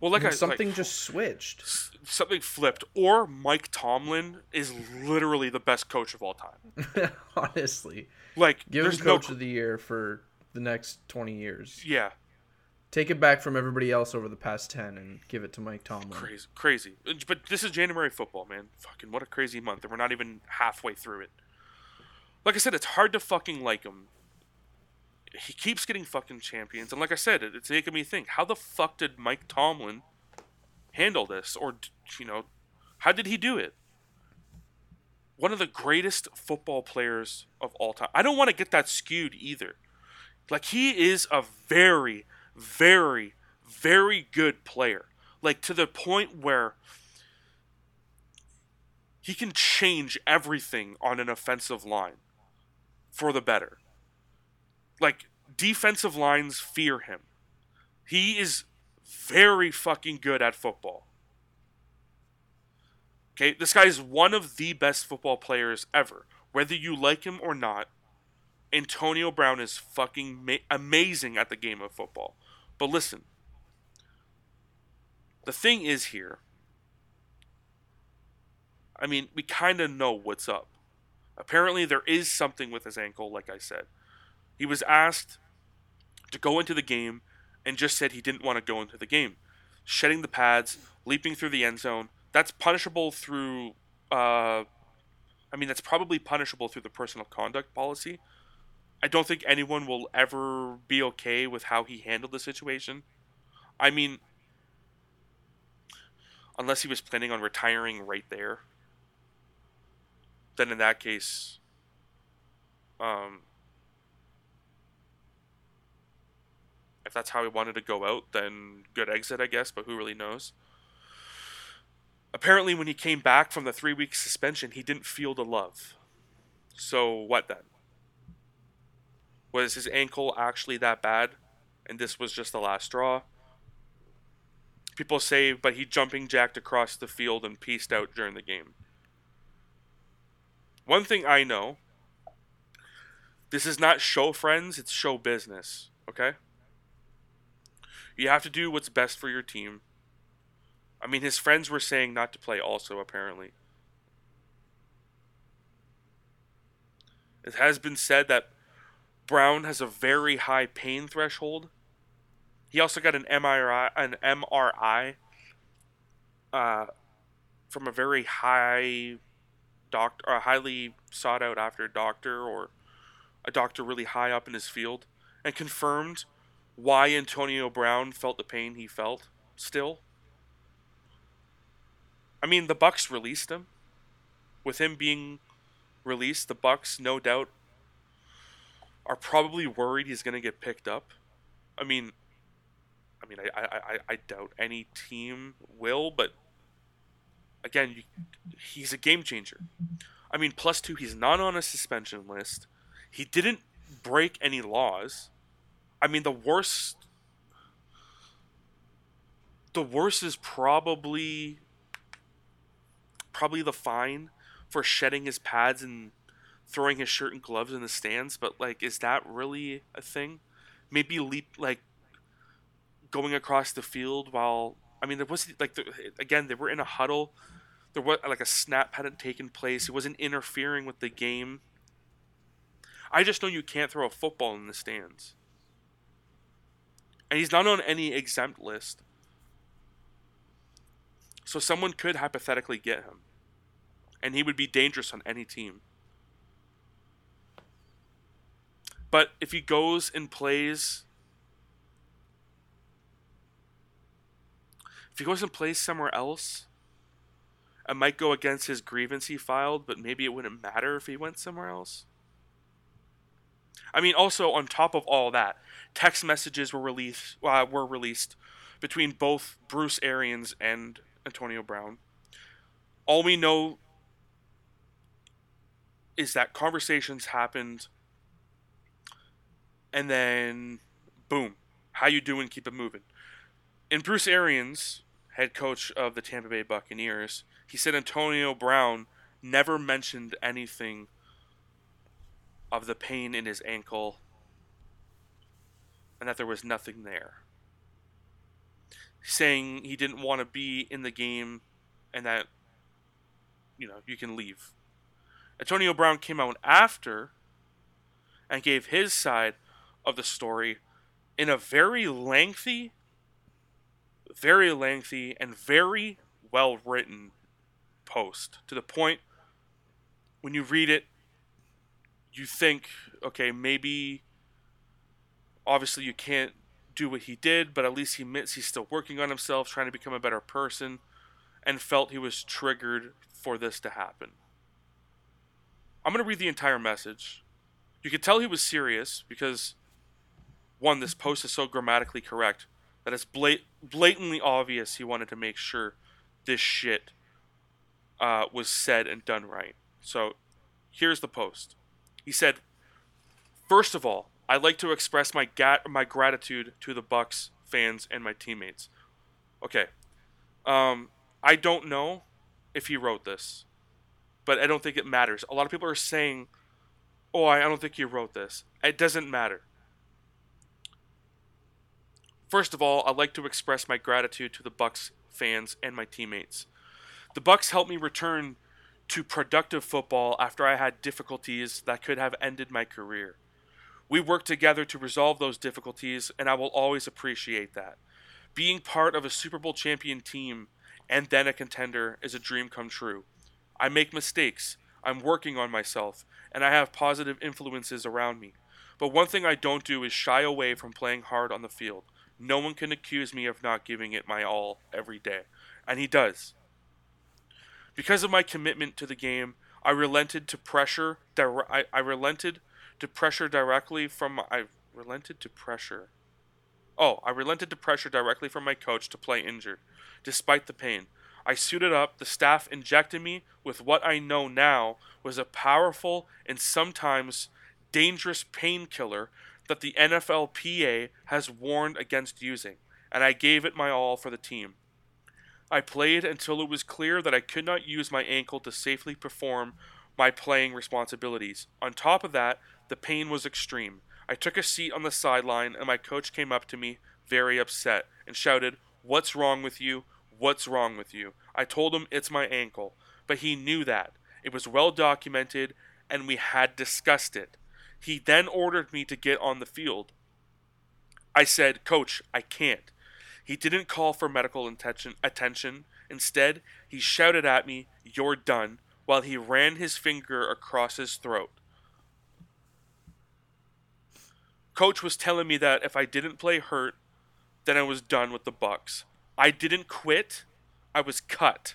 Well, like I something like, just switched. s- something flipped, or Mike Tomlin is literally the best coach of all time. Honestly, Like, give him there's no coach of the year for the next twenty years. yeah, Take it back from everybody else over the past ten and give it to Mike Tomlin. crazy, crazy. But this is January football, man. Fucking what a crazy month, and we're not even halfway through it. Like I said, it's hard to fucking like him. He keeps getting fucking champions, and like I said, it's making me think: How the fuck did Mike Tomlin handle this, or you know, how did he do it? One of the greatest football players of all time. I don't want to get that skewed either. Like he is a very, very, very good player. Like to the point where he can change everything on an offensive line for the better. Like defensive lines fear him. He is very fucking good at football. Okay, this guy is one of the best football players ever. Whether you like him or not, Antonio Brown is fucking ma- amazing at the game of football. But listen, the thing is here. I mean, we kind of know what's up. Apparently, there is something with his ankle, like I said. He was asked to go into the game and just said he didn't want to go into the game. Shedding the pads, leaping through the end zone, that's punishable through. Uh, I mean, that's probably punishable through the personal conduct policy. I don't think anyone will ever be okay with how he handled the situation. I mean, unless he was planning on retiring right there, then in that case, um, if that's how he wanted to go out, then good exit, I guess, but who really knows? Apparently, when he came back from the three week suspension, he didn't feel the love. So, what then? Was his ankle actually that bad? And this was just the last straw? People say, but he jumping jacked across the field and pieced out during the game. One thing I know this is not show friends, it's show business, okay? You have to do what's best for your team. I mean, his friends were saying not to play, also, apparently. It has been said that Brown has a very high pain threshold. He also got an MRI, an MRI, uh, from a very high doctor, a highly sought out after doctor, or a doctor really high up in his field, and confirmed why Antonio Brown felt the pain he felt. Still, I mean, the Bucks released him. With him being released, the Bucks, no doubt, are probably worried he's going to get picked up. I mean, I mean, I, I, I, doubt any team will, but again, you, he's a game changer. I mean, plus two, he's not on a suspension list. He didn't break any laws. I mean, the worst, the worst is probably, probably the fine for shedding his pads and throwing his shirt and gloves in the stands. But like, is that really a thing? Maybe leap like going across the field while I mean there was like the, again they were in a huddle. There was like a snap hadn't taken place. It wasn't interfering with the game. I just know you can't throw a football in the stands. And he's not on any exempt list. So someone could hypothetically get him. And he would be dangerous on any team. But if he goes and plays if he goes and plays somewhere else, it might go against his grievance he filed, but maybe it wouldn't matter if he went somewhere else. I mean, also on top of all that, text messages were released uh, were released between both Bruce Arians and Antonio Brown. All we know is that conversations happened, and then boom, how you doing? Keep it moving. And Bruce Arians, head coach of the Tampa Bay Buccaneers, he said Antonio Brown never mentioned anything of the pain in his ankle and that there was nothing there. saying he didn't want to be in the game and that you know you can leave. Antonio Brown came out after and gave his side of the story in a very lengthy, very lengthy, and very well written post to the point when you read it, you think, okay, maybe obviously you can't do what he did, but at least he admits he's still working on himself, trying to become a better person, and felt he was triggered for this to happen. I'm going to read the entire message. You could tell he was serious because, one, this post is so grammatically correct that it's blat- blatantly obvious he wanted to make sure this shit uh, was said and done right. So here's the post. He said, First of all, I'd like to express my ga- my gratitude to the Bucks fans and my teammates. Okay, um, I don't know if he wrote this, but I don't think it matters. A lot of people are saying, "Oh, I don't think he wrote this." It doesn't matter. First of all, I'd like to express my gratitude to the Bucks fans and my teammates. The Bucks helped me return to productive football after I had difficulties that could have ended my career. We worked together to resolve those difficulties, and I will always appreciate that. Being part of a Super Bowl champion team and then a contender is a dream come true. I make mistakes, I'm working on myself, and I have positive influences around me. But one thing I don't do is shy away from playing hard on the field. No one can accuse me of not giving it my all every day. And he does. Because of my commitment to the game, I relented to pressure. Dire- I, I relented to pressure directly from. I relented to pressure. Oh, I relented to pressure directly from my coach to play injured, despite the pain. I suited up. The staff injected me with what I know now was a powerful and sometimes dangerous painkiller that the NFLPA has warned against using, and I gave it my all for the team. I played until it was clear that I could not use my ankle to safely perform my playing responsibilities. On top of that, the pain was extreme. I took a seat on the sideline, and my coach came up to me, very upset, and shouted, What's wrong with you? What's wrong with you? I told him it's my ankle, but he knew that. It was well documented, and we had discussed it. He then ordered me to get on the field. I said, Coach, I can't. He didn't call for medical intention, attention. Instead, he shouted at me, You're done, while he ran his finger across his throat. Coach was telling me that if I didn't play hurt, then I was done with the Bucks. I didn't quit. I was cut.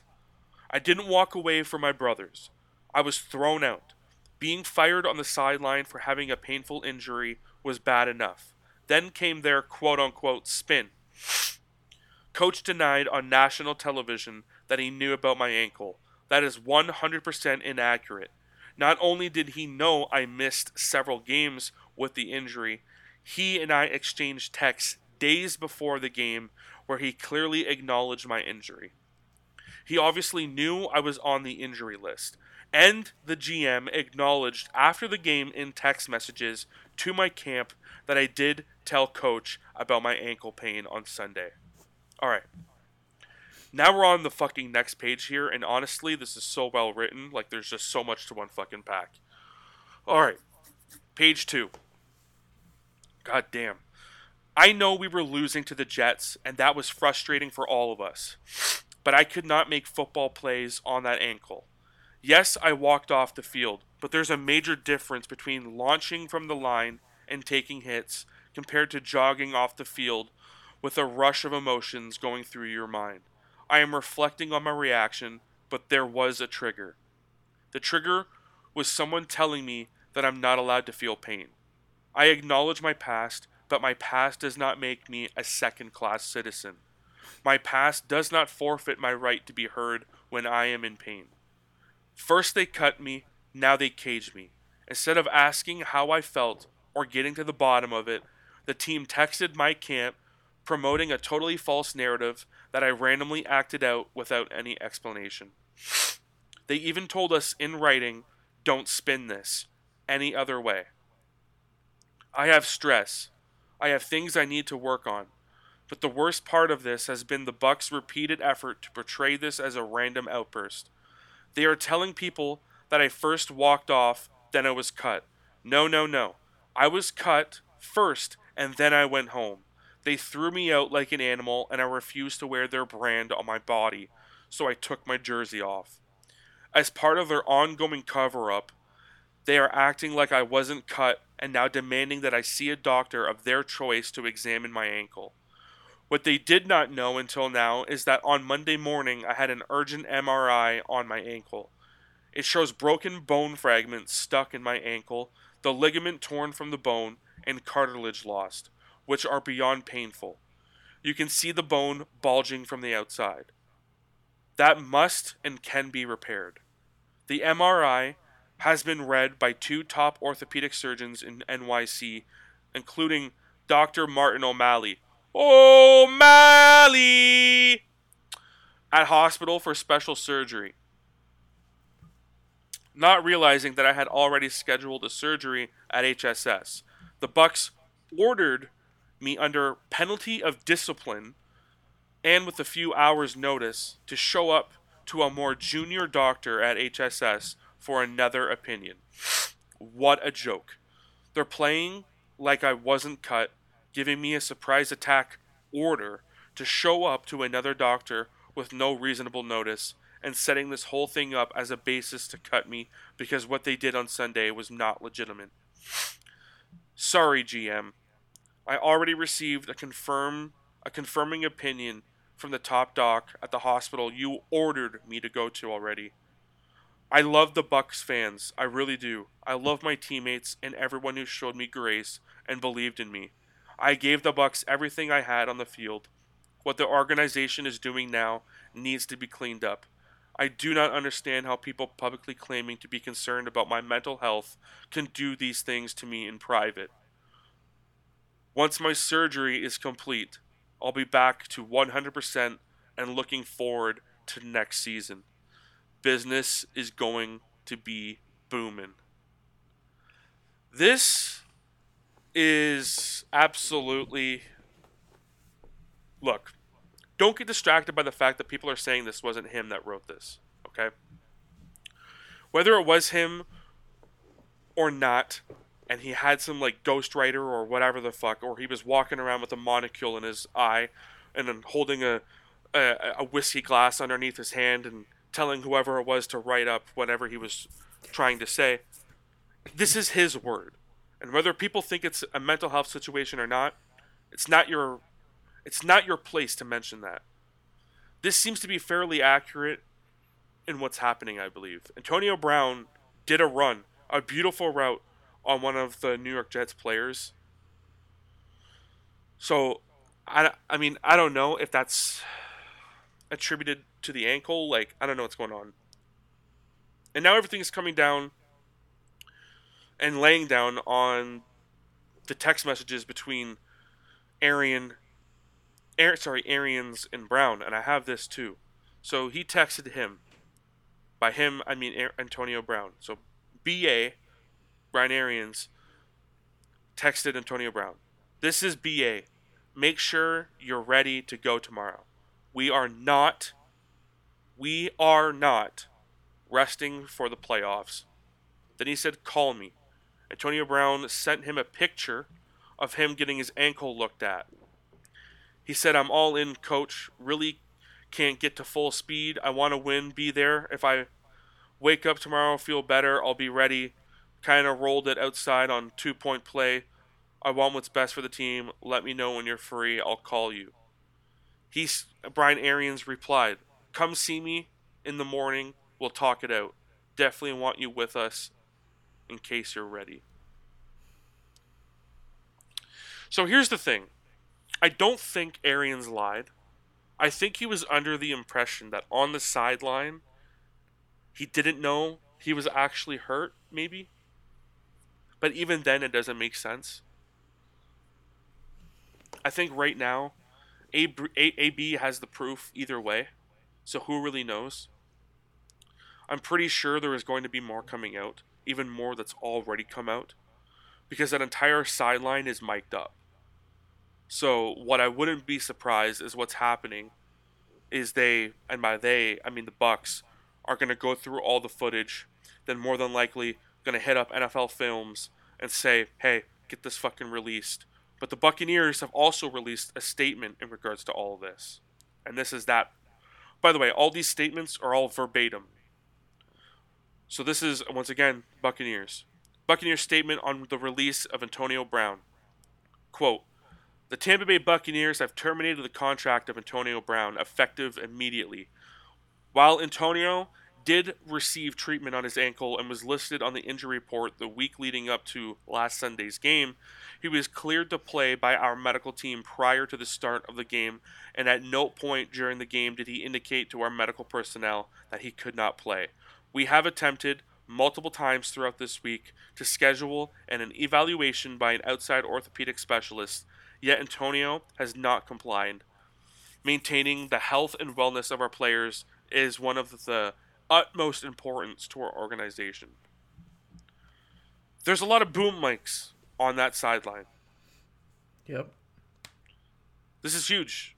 I didn't walk away from my brothers. I was thrown out. Being fired on the sideline for having a painful injury was bad enough. Then came their quote unquote spin. Coach denied on national television that he knew about my ankle. That is 100% inaccurate. Not only did he know I missed several games with the injury, he and I exchanged texts days before the game where he clearly acknowledged my injury. He obviously knew I was on the injury list, and the GM acknowledged after the game in text messages to my camp that I did tell coach about my ankle pain on Sunday. All right. Now we're on the fucking next page here, and honestly, this is so well written. Like, there's just so much to one fucking pack. All right. Page two. God damn. I know we were losing to the Jets, and that was frustrating for all of us. But I could not make football plays on that ankle. Yes, I walked off the field, but there's a major difference between launching from the line and taking hits compared to jogging off the field with a rush of emotions going through your mind. I am reflecting on my reaction, but there was a trigger. The trigger was someone telling me that I'm not allowed to feel pain. I acknowledge my past, but my past does not make me a second class citizen. My past does not forfeit my right to be heard when I am in pain. First they cut me, now they cage me. Instead of asking how I felt or getting to the bottom of it, the team texted my camp promoting a totally false narrative that I randomly acted out without any explanation. They even told us in writing, don't spin this any other way. I have stress. I have things I need to work on. But the worst part of this has been the Bucks' repeated effort to portray this as a random outburst. They are telling people that I first walked off, then I was cut. No, no, no. I was cut first, and then I went home. They threw me out like an animal, and I refused to wear their brand on my body, so I took my jersey off. As part of their ongoing cover up, they are acting like I wasn't cut and now demanding that I see a doctor of their choice to examine my ankle. What they did not know until now is that on Monday morning I had an urgent MRI on my ankle. It shows broken bone fragments stuck in my ankle, the ligament torn from the bone, and cartilage lost, which are beyond painful. You can see the bone bulging from the outside. That must and can be repaired. The MRI has been read by two top orthopedic surgeons in NYC, including Dr. Martin O'Malley. O'Malley! At hospital for special surgery. Not realizing that I had already scheduled a surgery at HSS, the Bucks ordered me under penalty of discipline and with a few hours notice to show up to a more junior doctor at HSS for another opinion. What a joke. They're playing like I wasn't cut, giving me a surprise attack order to show up to another doctor with no reasonable notice and setting this whole thing up as a basis to cut me because what they did on Sunday was not legitimate. Sorry, GM. I already received a confirm a confirming opinion from the top doc at the hospital you ordered me to go to already. I love the Bucks fans. I really do. I love my teammates and everyone who showed me grace and believed in me. I gave the Bucks everything I had on the field. What the organization is doing now needs to be cleaned up. I do not understand how people publicly claiming to be concerned about my mental health can do these things to me in private. Once my surgery is complete, I'll be back to 100% and looking forward to next season. Business is going to be booming. This is absolutely. Look, don't get distracted by the fact that people are saying this wasn't him that wrote this, okay? Whether it was him or not, and he had some like ghostwriter or whatever the fuck, or he was walking around with a monocule in his eye and then holding a, a, a whiskey glass underneath his hand and telling whoever it was to write up whatever he was trying to say. This is his word. And whether people think it's a mental health situation or not, it's not your it's not your place to mention that. This seems to be fairly accurate in what's happening, I believe. Antonio Brown did a run, a beautiful route on one of the New York Jets players. So, I, I mean, I don't know if that's attributed to the ankle. Like, I don't know what's going on. And now everything is coming down and laying down on the text messages between Arian, Ar- sorry, Arians and Brown, and I have this too. So he texted him. By him, I mean Antonio Brown. So BA, Brian Arians, texted Antonio Brown. This is BA. Make sure you're ready to go tomorrow. We are not, we are not resting for the playoffs. Then he said, call me. Antonio Brown sent him a picture of him getting his ankle looked at. He said, I'm all in, coach. Really can't get to full speed. I want to win, be there. If I wake up tomorrow, feel better, I'll be ready. Kind of rolled it outside on two point play. I want what's best for the team. Let me know when you're free. I'll call you. He's Brian Arians replied, "Come see me in the morning. We'll talk it out. Definitely want you with us in case you're ready." So here's the thing. I don't think Arians lied. I think he was under the impression that on the sideline, he didn't know he was actually hurt, maybe. But even then, it doesn't make sense. I think right now, AB has the proof either way. So who really knows? I'm pretty sure there is going to be more coming out, even more that's already come out, because that entire sideline is mic'd up. So what I wouldn't be surprised is what's happening is they and by they I mean the Bucks are going to go through all the footage, then more than likely going to hit up NFL Films and say, "Hey, get this fucking released." But the Buccaneers have also released a statement in regards to all of this. And this is that. By the way, all these statements are all verbatim. So this is once again Buccaneers. Buccaneers statement on the release of Antonio Brown. Quote The Tampa Bay Buccaneers have terminated the contract of Antonio Brown effective immediately. While Antonio did receive treatment on his ankle and was listed on the injury report the week leading up to last Sunday's game, he was cleared to play by our medical team prior to the start of the game, and at no point during the game did he indicate to our medical personnel that he could not play. We have attempted multiple times throughout this week to schedule and an evaluation by an outside orthopedic specialist, yet Antonio has not complied. Maintaining the health and wellness of our players is one of the utmost importance to our organization. There's a lot of boom mics on that sideline. Yep. This is huge.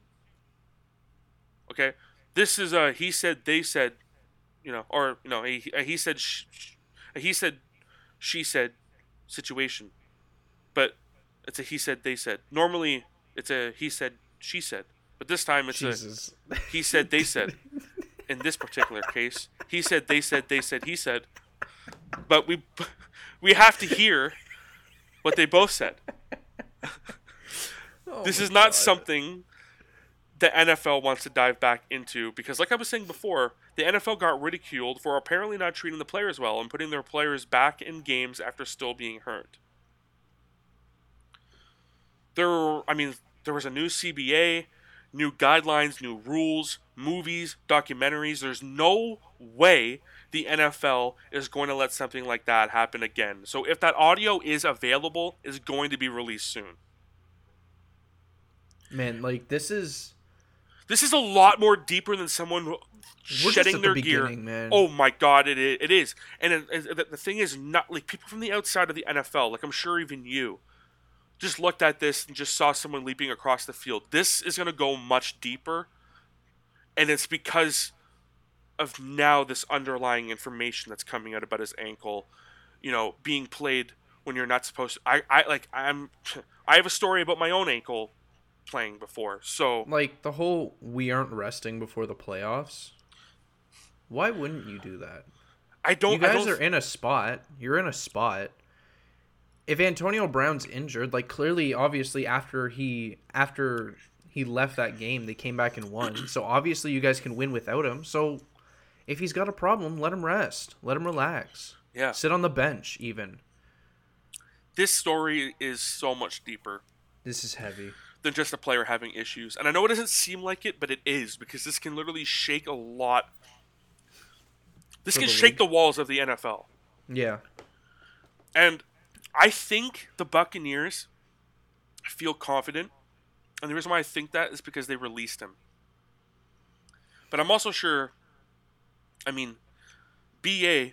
Okay, this is a he said they said, you know, or you know, a, a he said sh- sh- a he said she said situation, but it's a he said they said. Normally, it's a he said she said, but this time it's Jesus. a he said they said. In this particular case, he said they said they said he said, but we we have to hear what they both said. Oh this is not God. something the NFL wants to dive back into because, like I was saying before, the NFL got ridiculed for apparently not treating the players well and putting their players back in games after still being hurt. There, I mean, there was a new CBA, new guidelines, new rules, movies, documentaries. There's no way the NFL is going to let something like that happen again. So if that audio is available, is going to be released soon. Man, like this is This is a lot more deeper than someone just shedding at the their gear. man. Oh my god, it is. It is. And it, it- the, the thing is, not like people from the outside of the NFL, like I'm sure even you, just looked at this and just saw someone leaping across the field. This is going to go much deeper, and it's because of now this underlying information that's coming out about his ankle, you know, being played when you're not supposed to. I, I like I'm I have a story about my own ankle playing before. So like the whole we aren't resting before the playoffs. Why wouldn't you do that? I don't you I guys don't, are in a spot. You're in a spot. If Antonio Brown's injured, like clearly, obviously, after he after he left that game, they came back and won. So obviously, you guys can win without him. So if he's got a problem, let him rest. Let him relax. yeah. Sit on the bench. Even This story is so much deeper this is heavy. Than just a player having issues. And I know it doesn't seem like it, but it is because this can literally shake a lot. This can shake the walls of the NFL. Yeah. And I think the Buccaneers feel confident. And the reason why I think that is because they released him. But I'm also sure, I mean, BA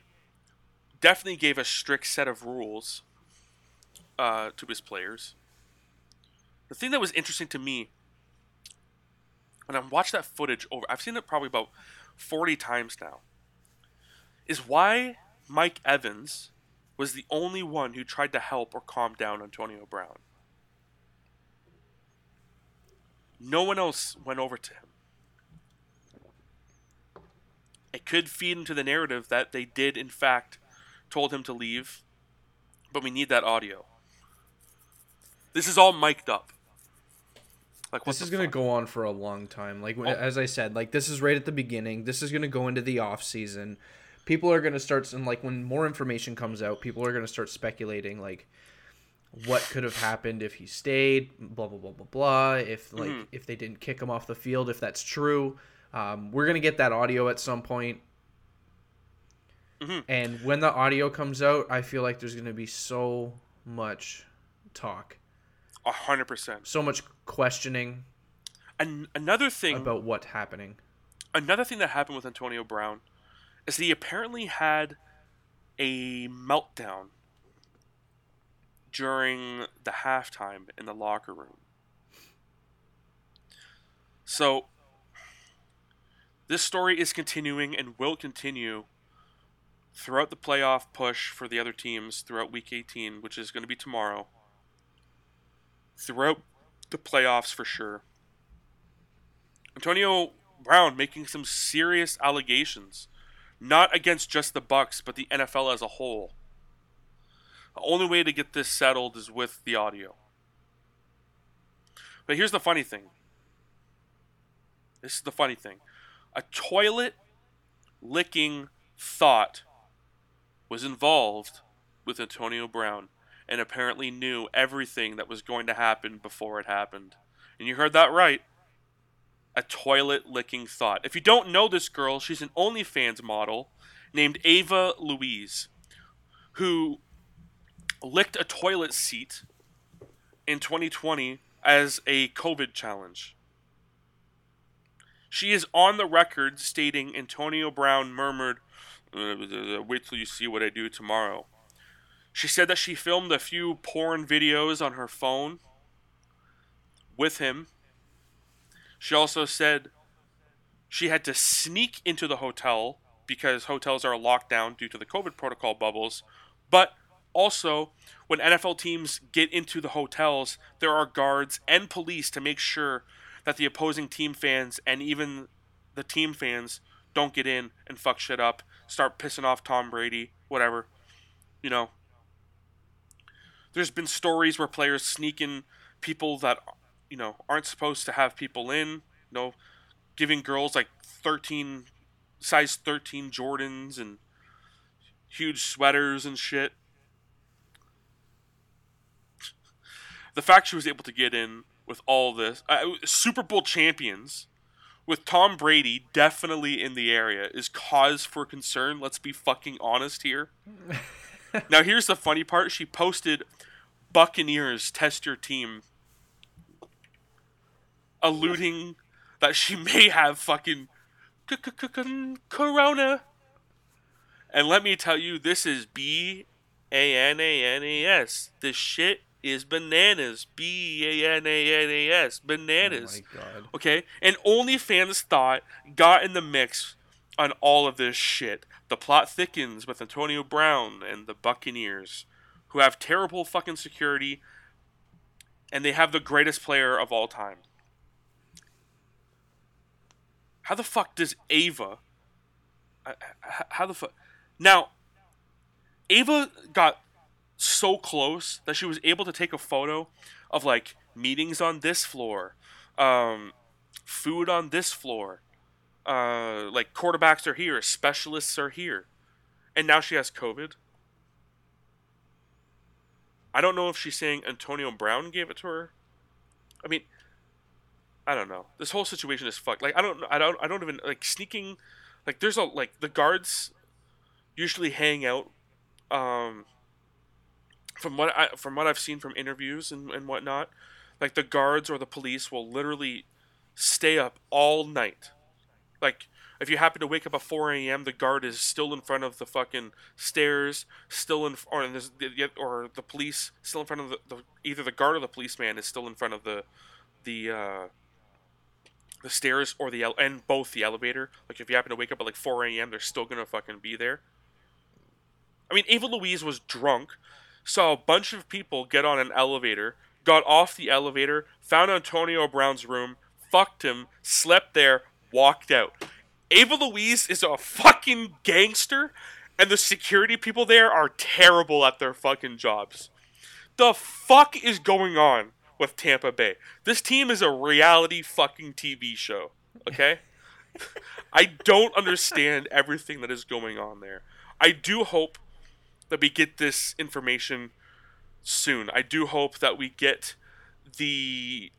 definitely gave a strict set of rules uh, to his players. The thing that was interesting to me when I watched that footage over, I've seen it probably about 40 times now, is why Mike Evans was the only one who tried to help or calm down Antonio Brown. No one else went over to him. It could feed into the narrative that they did, in fact, told him to leave, but we need that audio. This is all mic'd up. Like This is gonna go on for a long time. Like Oh. as I said, like this is right at the beginning. This is gonna go into the off season. People are gonna start and like when more information comes out, people are gonna start speculating like what could have happened if he stayed, blah blah blah blah blah. If like Mhm. if they didn't kick him off the field, if that's true. Um, we're gonna get that audio at some point. Mhm. And when the audio comes out, I feel like there's gonna be so much talk, hundred percent. so much questioning And another thing about what happening. another thing that happened with Antonio Brown is that he apparently had a meltdown during the halftime in the locker room. So this story is continuing and will continue throughout the playoff push for the other teams throughout week 18, which is going to be tomorrow. Throughout the playoffs for sure. Antonio Brown making some serious allegations, not against just the Bucs, but the NFL as a whole. The only way to get this settled is with the audio. But here's the funny thing. This is the funny thing. A toilet licking thought was involved with Antonio Brown and apparently knew everything that was going to happen before it happened. And you heard that right. A toilet licking thought. If you don't know this girl, she's an OnlyFans model named Ava Louise who licked a toilet seat in 2020 as a COVID challenge. She is on the record stating Antonio Brown murmured, uh, Wait till you see what I do tomorrow. She said that she filmed a few porn videos on her phone with him. She also said she had to sneak into the hotel because hotels are locked down due to the COVID protocol bubbles. But also, when NFL teams get into the hotels, there are guards and police to make sure that the opposing team fans and even the team fans don't get in and fuck shit up, start pissing off Tom Brady, whatever. You know, there's been stories where players sneak in people that you know aren't supposed to have people in. You know, giving girls like 13 size 13 Jordans and huge sweaters and shit. The fact she was able to get in with all this, uh, Super Bowl champions, with Tom Brady definitely in the area, is cause for concern. Let's be fucking honest here. now, here's the funny part. She posted Buccaneers test your team, alluding that she may have fucking corona. And let me tell you, this is B A N A N A S. This shit is bananas. B A N A N A S. Bananas. Oh my God. Okay? And only OnlyFans thought got in the mix on all of this shit. The plot thickens with Antonio Brown and the Buccaneers, who have terrible fucking security, and they have the greatest player of all time. How the fuck does Ava? uh, How the fuck? Now, Ava got so close that she was able to take a photo of like meetings on this floor, um, food on this floor, uh, like quarterbacks are here, specialists are here, and now she has COVID. I don't know if she's saying Antonio Brown gave it to her. I mean, I don't know. This whole situation is fucked. Like I don't, I don't, I don't even like sneaking. Like there's a like the guards usually hang out. Um, from what I from what I've seen from interviews and, and whatnot, like the guards or the police will literally stay up all night. Like if you happen to wake up at 4 a.m., the guard is still in front of the fucking stairs, still in or in or the police still in front of the, the either the guard or the policeman is still in front of the the uh, the stairs or the and both the elevator. Like if you happen to wake up at like 4 a.m., they're still gonna fucking be there. I mean, Ava Louise was drunk, saw a bunch of people get on an elevator, got off the elevator, found Antonio Brown's room, fucked him, slept there, walked out. Ava Louise is a fucking gangster, and the security people there are terrible at their fucking jobs. The fuck is going on with Tampa Bay? This team is a reality fucking TV show, okay? I don't understand everything that is going on there. I do hope that we get this information soon. I do hope that we get the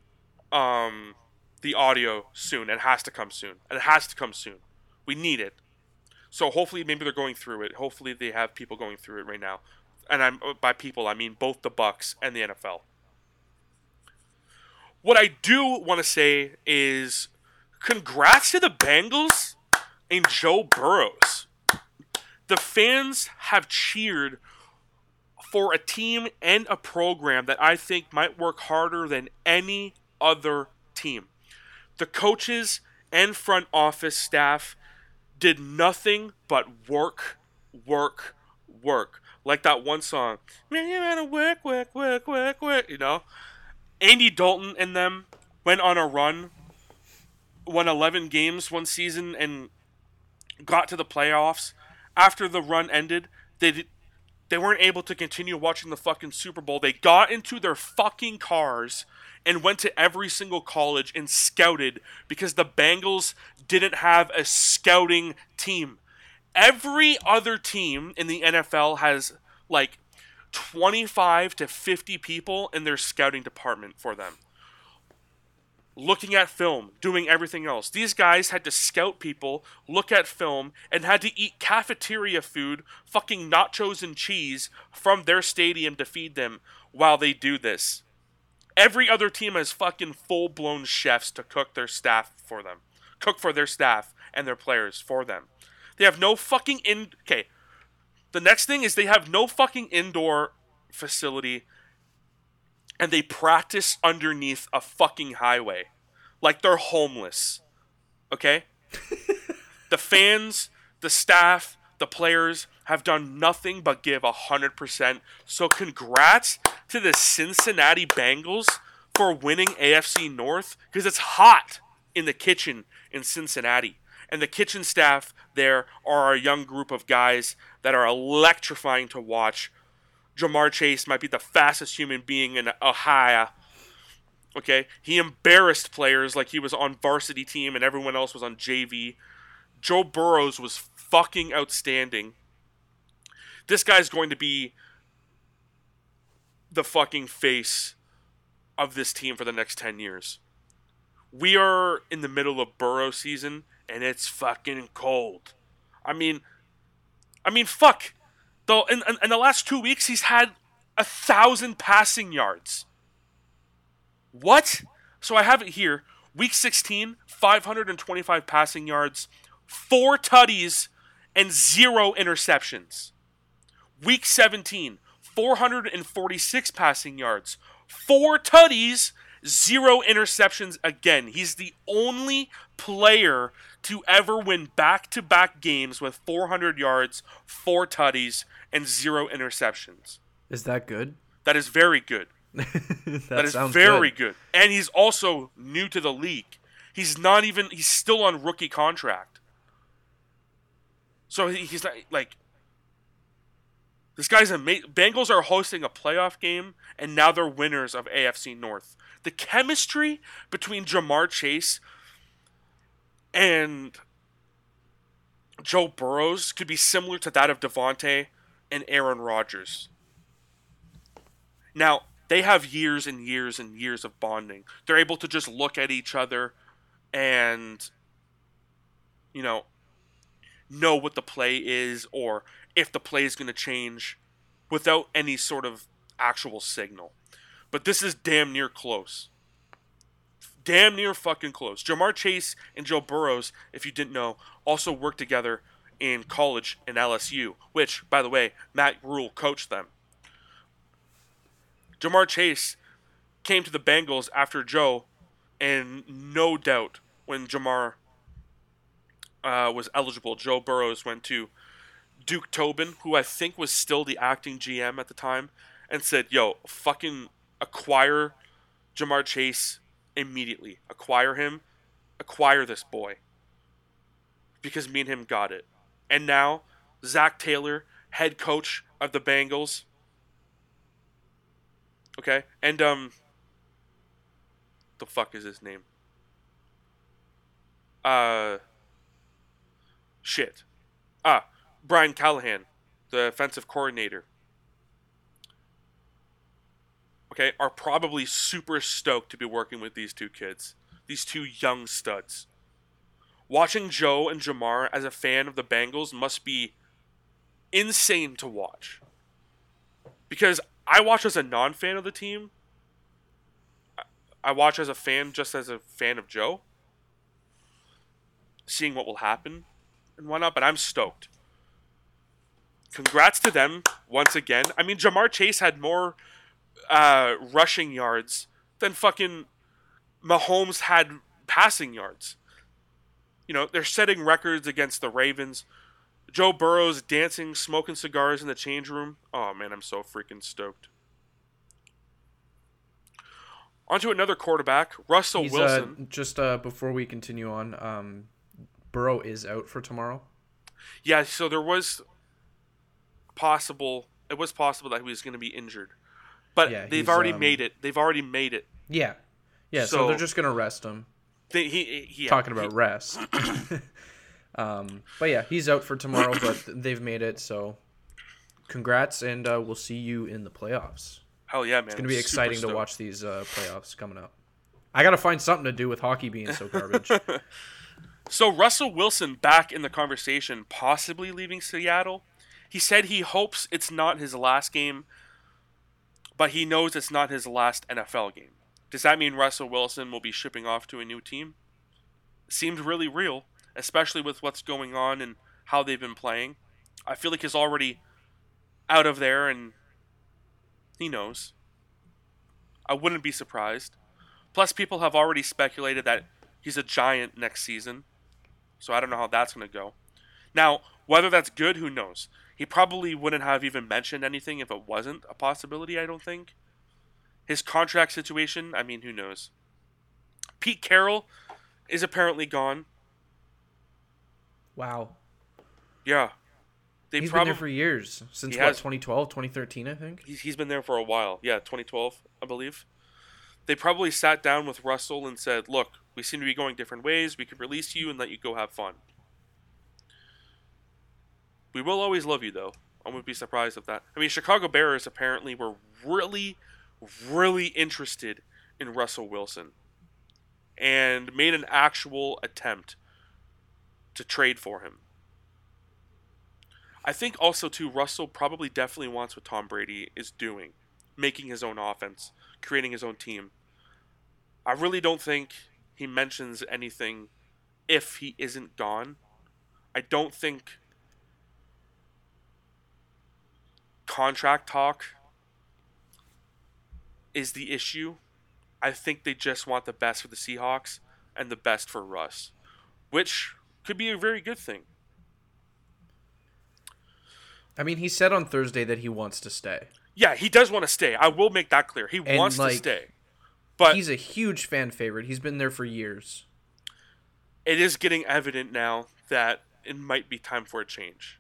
um the audio soon. It has to come soon. And it has to come soon. We need it. So hopefully maybe they're going through it. Hopefully they have people going through it right now. And I'm uh, by people I mean both the Bucs and the NFL. What I do want to say is congrats to the Bengals and Joe Burrows. The fans have cheered for a team and a program that I think might work harder than any other team. The coaches and front office staff did nothing but work, work, work. Like that one song, man, you gotta work, work, work, work, work. You know, Andy Dalton and them went on a run, won 11 games one season, and got to the playoffs. After the run ended, they they weren't able to continue watching the fucking Super Bowl. They got into their fucking cars and went to every single college and scouted because the Bengals didn't have a scouting team. Every other team in the NFL has like 25 to 50 people in their scouting department for them. Looking at film, doing everything else. These guys had to scout people, look at film, and had to eat cafeteria food, fucking nachos and cheese, from their stadium to feed them while they do this. Every other team has fucking full blown chefs to cook their staff for them. Cook for their staff and their players for them. They have no fucking in. Okay. The next thing is they have no fucking indoor facility and they practice underneath a fucking highway. Like they're homeless. Okay? the fans, the staff, the players have done nothing but give 100%. So congrats to the Cincinnati Bengals for winning AFC North because it's hot in the kitchen in Cincinnati. And the kitchen staff there are a young group of guys that are electrifying to watch. Ja'Marr Chase might be the fastest human being in Ohio. Okay, he embarrassed players like he was on varsity team and everyone else was on JV. Joe Burrows was fucking outstanding. This guy's going to be the fucking face of this team for the next 10 years. We are in the middle of Burrow season and it's fucking cold. I mean, I mean, fuck. Though in, in, in the last two weeks, he's had a thousand passing yards. What? So I have it here. Week 16, 525 passing yards, four tutties, and zero interceptions. Week 17, 446 passing yards, four tutties, zero interceptions again. He's the only player to ever win back to back games with 400 yards, four tutties, and zero interceptions. Is that good? That is very good. that, That is very good. good. And he's also new to the league. He's not even, he's still on rookie contract. So he's not, like, this guy's amazing. Bengals are hosting a playoff game, and now they're winners of AFC North. The chemistry between Ja'Marr Chase and Joe Burrows could be similar to that of Davante and Aaron Rodgers. Now, they have years and years and years of bonding. They're able to just look at each other and, you know, know what the play is or if the play is going to change without any sort of actual signal. But this is damn near close. Damn near fucking close. Ja'Marr Chase and Joe Burrows, if you didn't know, also work together in college in LSU, which, by the way, Matt Rhule coached them. Ja'Marr Chase came to the Bengals after Joe, and no doubt when Ja'Marr uh, was eligible, Joe Burrows went to Duke Tobin, who I think was still the acting GM at the time, and said, "Yo, fucking acquire Ja'Marr Chase immediately. Acquire him. Acquire this boy." Because me and him got it. And now, Zac Taylor, head coach of the Bengals. Okay? And, um, the fuck is his name? Uh, shit. Ah, Brian Callahan, the offensive coordinator. Okay, are probably super stoked to be working with these two kids, these two young studs. Watching Joe and Ja'Marr as a fan of the Bengals must be insane to watch. Because I watch as a non fan of the team. I- watch as a fan just as a fan of Joe. Seeing what will happen and whatnot, but I'm stoked. Congrats to them once again. I mean, Ja'Marr Chase had more uh, rushing yards than fucking Mahomes had passing yards. You know, they're setting records against the Ravens. Joe Burrow's dancing, smoking cigars in the change room. Oh man, I'm so freaking stoked. On to another quarterback, Russell He's, uh, Wilson. just uh, before we continue on, um, Burrow is out for tomorrow. Yeah, so there was possible. It was possible that he was going to be injured, but Yeah, they've already um, made it. They've already made it. Yeah, yeah. So, So- they're just gonna rest him. They, he, he, yeah, Talking about he- rest. um, but yeah, he's out for tomorrow, but they've made it. So, congrats, and uh, we'll see you in the playoffs. hell yeah, man! It's gonna be exciting to watch these uh, playoffs coming up. I gotta find something to do with hockey being so garbage. So Russell Wilson back in the conversation, possibly leaving Seattle. He said he hopes it's not his last game, but he knows it's not his last NFL game. Does that mean Russell Wilson will be shipping off to a new team? Seemed really real, especially with what's going on and how they've been playing. I feel like he's already out of there and he knows. I wouldn't be surprised. Plus, people have already speculated that he's a giant next season. So I don't know how that's going to go. Now, whether that's good, who knows? He probably wouldn't have even mentioned anything if it wasn't a possibility, I don't think. His contract situation, I mean, who knows? Pete Carroll is apparently gone. wow, Yeah. They he's been probably there for years since what has- 2012, 2013, I think. he's, he's been there for a while. Yeah, 2012, I believe. They probably sat down with Russell and said, "Look, we seem to be going different ways. We could release you and let you go have fun. We will always love you, though. I wouldn't be surprised if that. I mean, Chicago Bears apparently were really, really interested in Russell Wilson and made an actual attempt to trade for him. I think also too Russell probably definitely wants what Tom Brady is doing, making his own offense, creating his own team. I really don't think he mentions anything if he isn't gone. I don't think contract talk is the issue. I think they just want the best for the Seahawks and the best for Russ, which could be a very good thing. I mean, he said on Thursday that he wants to stay. Yeah, he does want to stay. I will make that clear. He And, wants to stay. But He's a huge fan favorite. He's been there for years. it is getting evident now that it might be time for a change.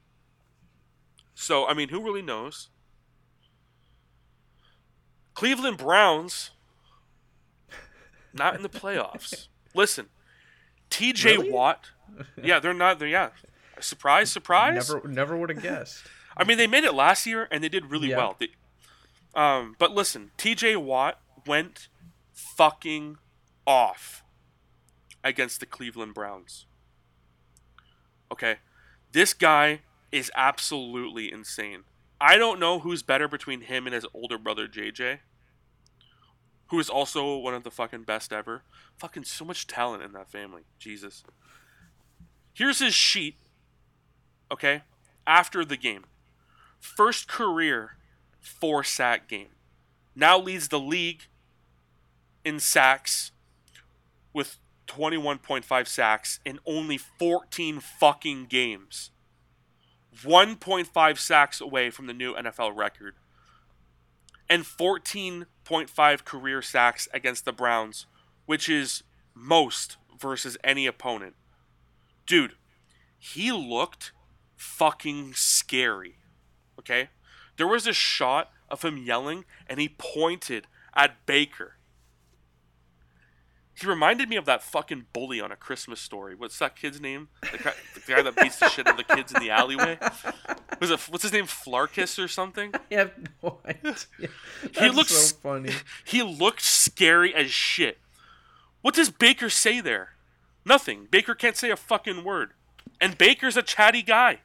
So, I mean, who really knows? Cleveland Browns not in the playoffs. Listen, TJ Really? Watt. Yeah, they're not. They're yeah. Surprise, surprise. Never, never would have guessed. I mean, they made it last year and they did really Yeah. well. They, um, but listen, T.J. Watt went fucking off against the Cleveland Browns. Okay, this guy is absolutely insane. I don't know who's better between him and his older brother JJ, who is also one of the fucking best ever. Fucking so much talent in that family. Jesus. Here's his sheet. Okay, after the game. First career four sack game. Now leads the league in sacks with 21.5 sacks in only 14 fucking games. 1.5 sacks away from the new NFL record. And 14.5 career sacks against the Browns, which is most versus any opponent. Dude, he looked fucking scary. Okay? There was a shot of him yelling and he pointed at Baker. He reminded me of that fucking bully on a Christmas story. What's that kid's name? The guy, the guy that beats the shit out of the kids in the alleyway. Was it what's his name? Flarkus or something? I have no idea. He looks so funny. He looked scary as shit. What does Baker say there? Nothing. Baker can't say a fucking word. And Baker's a chatty guy.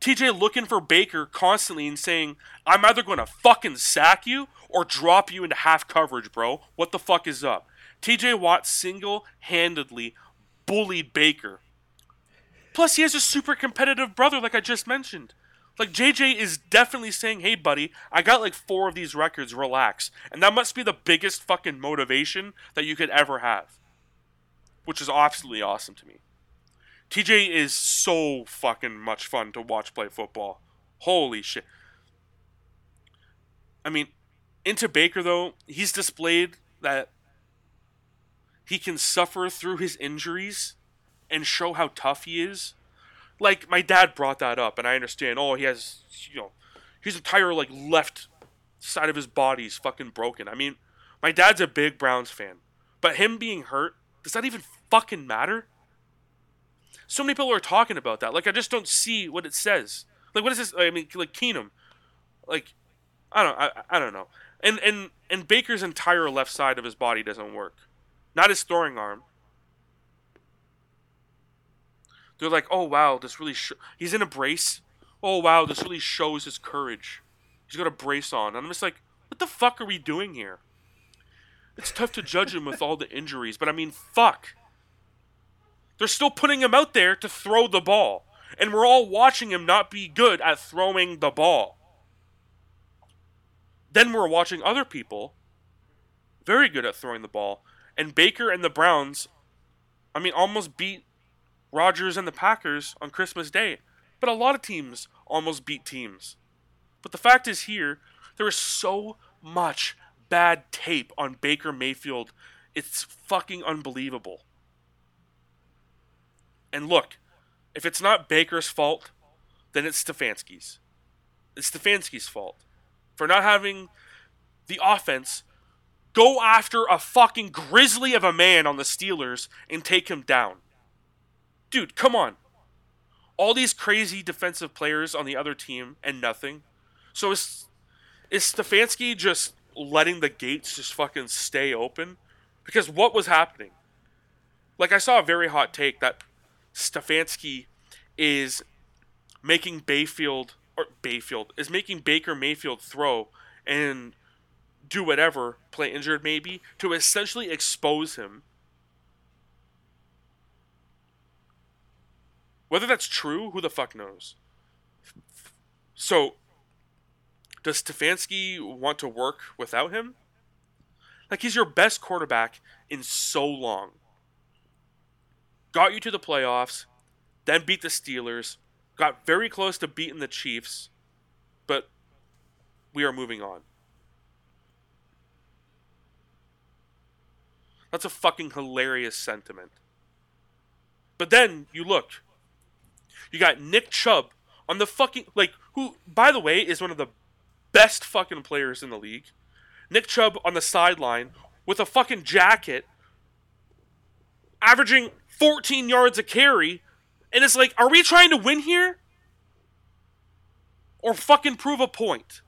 TJ looking for Baker constantly and saying, I'm either going to fucking sack you or drop you into half coverage, bro. What the fuck is up? TJ Watt single handedly bullied Baker. Plus, he has a super competitive brother, like I just mentioned. Like, JJ is definitely saying, hey, buddy, I got like four of these records, relax. And that must be the biggest fucking motivation that you could ever have. which is absolutely awesome to me. TJ is so fucking much fun to watch play football. Holy shit. I mean, into Baker though, he's displayed that he can suffer through his injuries and show how tough he is. Like my dad brought that up, and I understand. Oh, he has, you know, his entire like left side of his body is fucking broken. I mean, my dad's a big Browns fan, but him being hurt does that even fucking matter? So many people are talking about that. Like I just don't see what it says. Like what is this? I mean, like Keenum, like I don't, I, I don't know. And and and Baker's entire left side of his body doesn't work, not his throwing arm. They're like, oh wow, this really sh-. he's in a brace. Oh wow, this really shows his courage. He's got a brace on, and I'm just like, what the fuck are we doing here? It's tough to judge him with all the injuries, but I mean, fuck. They're still putting him out there to throw the ball, and we're all watching him not be good at throwing the ball. Then we're watching other people very good at throwing the ball, and Baker and the Browns, I mean, almost beat Rodgers and the Packers on Christmas Day. But a lot of teams almost beat teams. But the fact is, here, there is so much bad tape on Baker Mayfield. It's fucking unbelievable. And look, if it's not Baker's fault, then it's Stefanski's. It's Stefanski's fault for not having the offense go after a fucking grizzly of a man on the Steelers and take him down. Dude, come on. All these crazy defensive players on the other team and nothing. So is is Stefanski just letting the gates just fucking stay open? Because what was happening? Like I saw a very hot take that Stefanski is making Bayfield or Bayfield is making Baker Mayfield throw and do whatever, play injured maybe, to essentially expose him. Whether that's true, who the fuck knows? So, does Stefanski want to work without him? Like, he's your best quarterback in so long. Got you to the playoffs, then beat the Steelers, got very close to beating the Chiefs, but we are moving on. That's a fucking hilarious sentiment. But then you look. You got Nick Chubb on the fucking like who by the way is one of the best fucking players in the league. Nick Chubb on the sideline with a fucking jacket averaging 14 yards a carry and it's like are we trying to win here? Or fucking prove a point?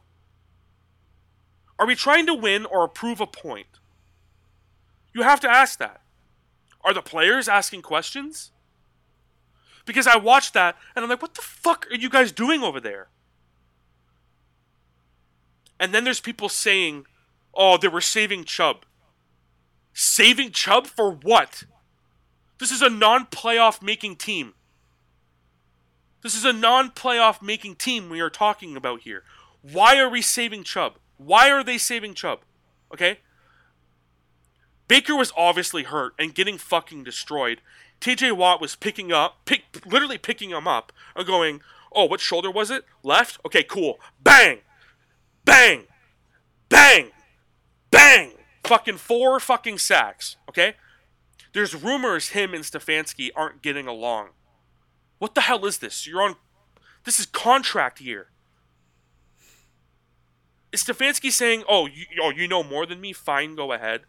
Are we trying to win or prove a point? You have to ask that. Are the players asking questions? Because I watched that and I'm like, what the fuck are you guys doing over there? And then there's people saying, oh, they were saving Chubb. Saving Chubb for what? This is a non playoff making team. This is a non playoff making team we are talking about here. Why are we saving Chubb? Why are they saving Chubb? Okay? Baker was obviously hurt and getting fucking destroyed. TJ Watt was picking up, pick, literally picking him up and going, oh, what shoulder was it? Left? Okay, cool. Bang! Bang! Bang! Bang! Fucking four fucking sacks, okay? There's rumors him and Stefanski aren't getting along. What the hell is this? You're on. This is contract year. Is Stefanski saying, "Oh, you, oh, you know more than me? Fine, go ahead."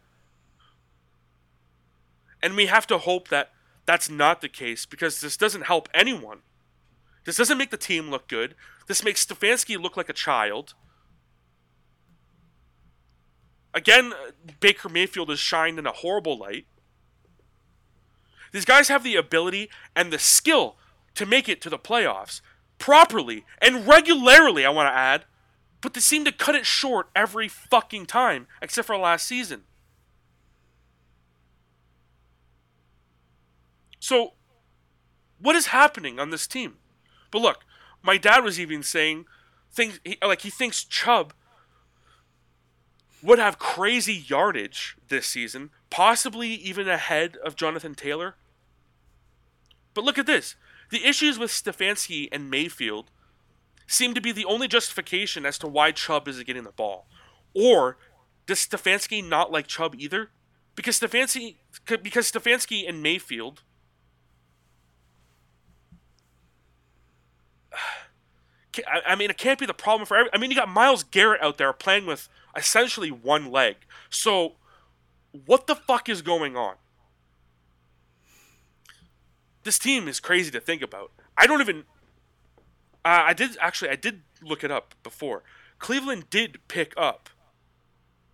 And we have to hope that that's not the case because this doesn't help anyone. This doesn't make the team look good. This makes Stefanski look like a child. Again, Baker Mayfield is shined in a horrible light. These guys have the ability and the skill to make it to the playoffs properly and regularly, I want to add but they seem to cut it short every fucking time, except for last season. So, what is happening on this team? But look, my dad was even saying things like he thinks Chubb would have crazy yardage this season, possibly even ahead of Jonathan Taylor. But look at this. The issues with Stefanski and Mayfield seem to be the only justification as to why Chubb isn't getting the ball. Or does Stefanski not like Chubb either? Because Stefanski because Stefanski and Mayfield I, I mean, it can't be the problem for every. I mean, you got Myles Garrett out there playing with essentially one leg. So, what the fuck is going on? This team is crazy to think about. I don't even. Uh, I did actually. I did look it up before. Cleveland did pick up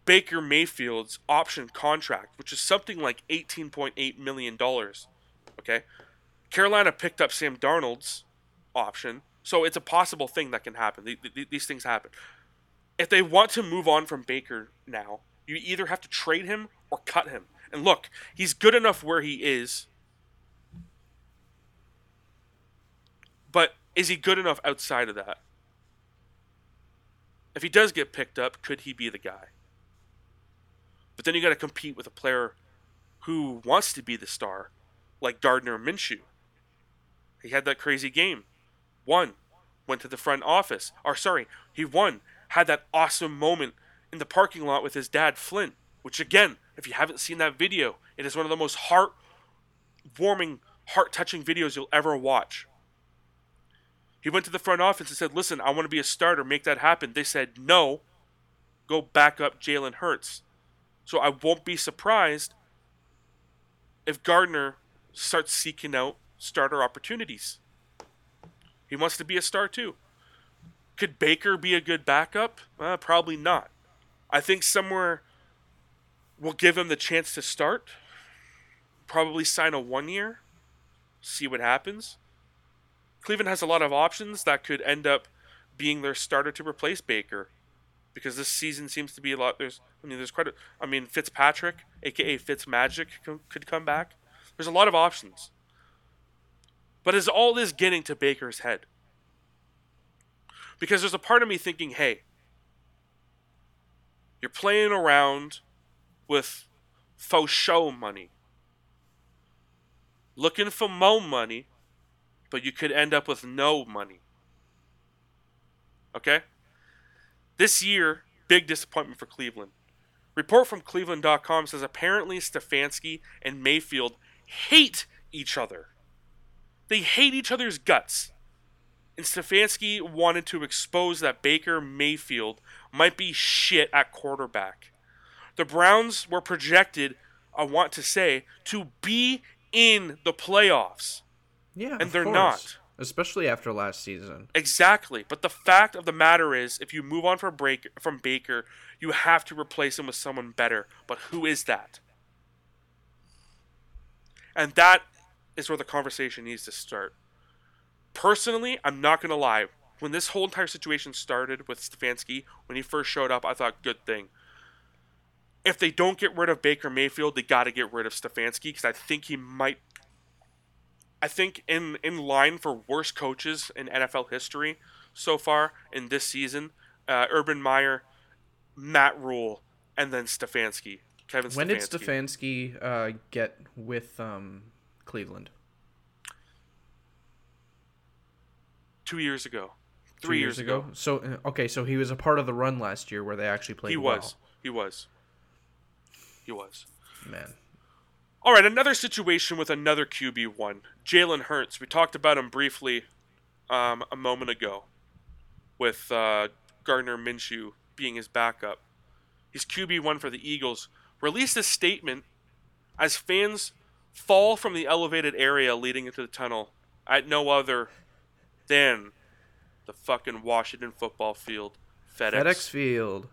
Baker Mayfield's option contract, which is something like eighteen point eight million dollars. Okay, Carolina picked up Sam Darnold's option, so it's a possible thing that can happen. These things happen. If they want to move on from Baker now, you either have to trade him or cut him. And look, he's good enough where he is. But is he good enough outside of that? If he does get picked up, could he be the guy? But then you got to compete with a player who wants to be the star, like Gardner Minshew. He had that crazy game won, went to the front office. Or sorry, he won, had that awesome moment in the parking lot with his dad Flint, which again, if you haven't seen that video, it is one of the most heart warming, heart touching videos you'll ever watch. He went to the front office and said, Listen, I want to be a starter, make that happen. They said, No, go back up Jalen Hurts. So I won't be surprised if Gardner starts seeking out starter opportunities. He wants to be a star too. Could Baker be a good backup? Uh, probably not. I think somewhere will give him the chance to start. Probably sign a one year, see what happens. Cleveland has a lot of options that could end up being their starter to replace Baker, because this season seems to be a lot. There's, I mean, there's quite. A, I mean, Fitzpatrick, aka Fitzmagic, could come back. There's a lot of options. But is all this getting to Baker's head? Because there's a part of me thinking, hey, you're playing around with faux show money, looking for mo money, but you could end up with no money. Okay? This year, big disappointment for Cleveland. Report from Cleveland.com says apparently Stefanski and Mayfield hate each other. They hate each other's guts. And Stefanski wanted to expose that Baker Mayfield might be shit at quarterback. The Browns were projected, I want to say, to be in the playoffs. Yeah, and they're course. not. Especially after last season. Exactly. But the fact of the matter is, if you move on from, break, from Baker, you have to replace him with someone better. But who is that? And that is where the conversation needs to start. Personally, I'm not going to lie. When this whole entire situation started with Stefanski, when he first showed up, I thought, good thing. If they don't get rid of Baker Mayfield, they got to get rid of Stefanski because I think he might. I think in in line for worst coaches in NFL history so far in this season, uh, Urban Meyer, Matt Rhule, and then Stefanski. Kevin. When did Stefanski uh, get with um, Cleveland? Two years ago. Three years, years, ago. ago. So uh, okay, so he was a part of the run last year where they actually played. He well. was. He was. He was. Man. All right, another situation with another QB one, Jalen Hurts. We talked about him briefly um, a moment ago, with uh, Gardner Minshew being his backup. He's QB one for the Eagles. Released a statement as fans fall from the elevated area leading into the tunnel at no other than the fucking Washington football field, FedEx. FedEx Field.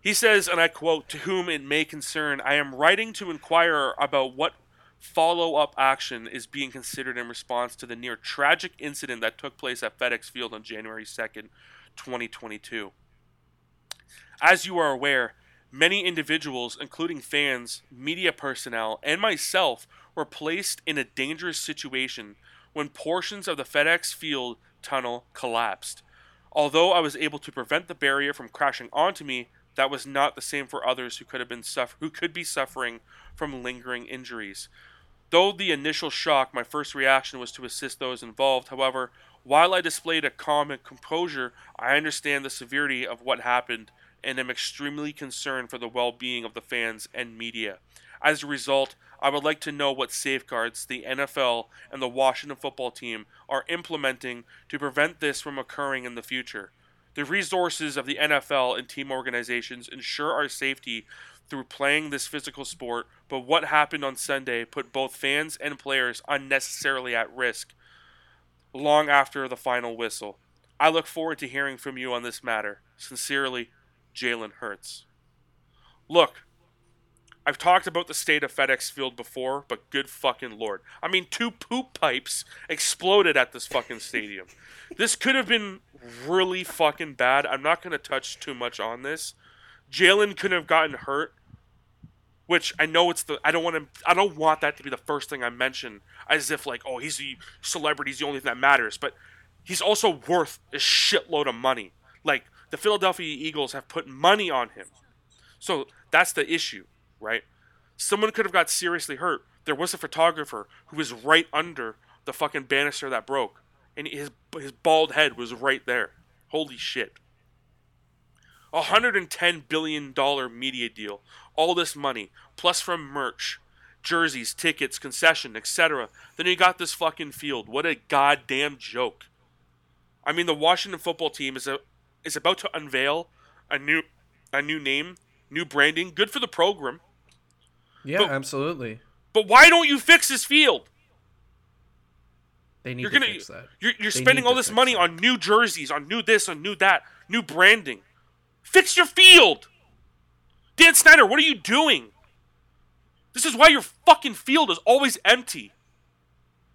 He says, and I quote, To whom it may concern, I am writing to inquire about what follow up action is being considered in response to the near tragic incident that took place at FedEx Field on January 2nd, 2022. As you are aware, Many individuals, including fans, media personnel, and myself, were placed in a dangerous situation when portions of the FedEx Field tunnel collapsed. Although I was able to prevent the barrier from crashing onto me, that was not the same for others who could have been suffer- who could be suffering from lingering injuries. Though the initial shock, my first reaction was to assist those involved. However, while I displayed a calm and composure, I understand the severity of what happened and am extremely concerned for the well being of the fans and media. As a result, I would like to know what safeguards the NFL and the Washington football team are implementing to prevent this from occurring in the future. The resources of the NFL and team organizations ensure our safety through playing this physical sport, but what happened on Sunday put both fans and players unnecessarily at risk long after the final whistle. I look forward to hearing from you on this matter. Sincerely, Jalen Hurts. Look, I've talked about the state of FedEx Field before, but good fucking lord. I mean, two poop pipes exploded at this fucking stadium. This could have been really fucking bad. I'm not going to touch too much on this. Jalen couldn't have gotten hurt, which I know it's the I don't want to I don't want that to be the first thing I mention as if like oh he's the celebrity, he's the only thing that matters, but he's also worth a shitload of money. Like the Philadelphia Eagles have put money on him. So that's the issue, right? Someone could have got seriously hurt. There was a photographer who was right under the fucking banister that broke, and his his bald head was right there. Holy shit. A $110 billion media deal. All this money, plus from merch, jerseys, tickets, concession, etc. Then you got this fucking field. What a goddamn joke. I mean, the Washington football team is a is about to unveil a new a new name, new branding. Good for the program. Yeah, But- absolutely. But why don't you fix this field? They need You're to gonna fix that. you're, you're spending all this money that. on new jerseys, on new this, on new that, new branding. Fix your field. Dan Snyder, what are you doing? This is why your fucking field is always empty.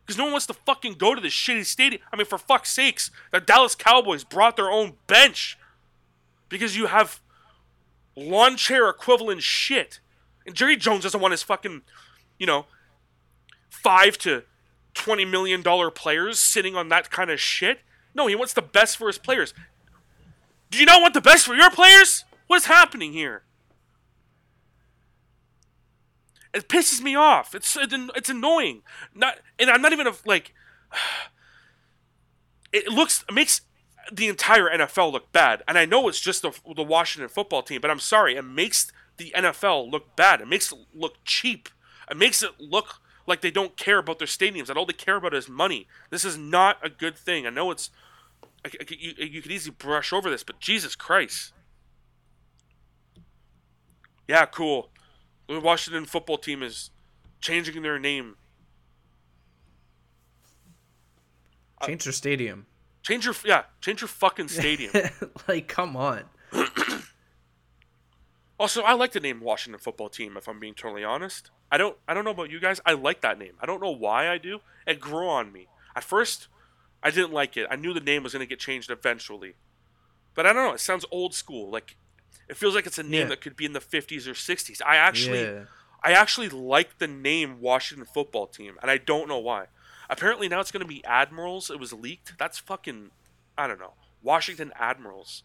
Because no one wants to fucking go to this shitty stadium. I mean, for fuck's sakes, the Dallas Cowboys brought their own bench because you have lawn chair equivalent shit. And Jerry Jones doesn't want his fucking, you know, five to twenty million dollar players sitting on that kind of shit. No, he wants the best for his players. Do you not want the best for your players? What is happening here? It pisses me off. It's it's annoying. Not and I'm not even a, like. It looks it makes the entire NFL look bad, and I know it's just the the Washington football team, but I'm sorry, it makes the NFL look bad. It makes it look cheap. It makes it look like they don't care about their stadiums. And all they care about is money. This is not a good thing. I know it's you, you could easily brush over this, but Jesus Christ. Yeah, cool. The Washington football team is changing their name. Uh, change your stadium. Change your yeah, change your fucking stadium. like, come on. also, I like the name Washington football team. If I'm being totally honest, I don't. I don't know about you guys. I like that name. I don't know why I do. It grew on me. At first, I didn't like it. I knew the name was going to get changed eventually, but I don't know. It sounds old school. Like it feels like it's a name Yeah. that could be in the 50s or 60s. I actually, Yeah. I actually like the name Washington football team, and I don't know why. Apparently now it's going to be Admirals. It was leaked. That's fucking, I don't know. Washington Admirals.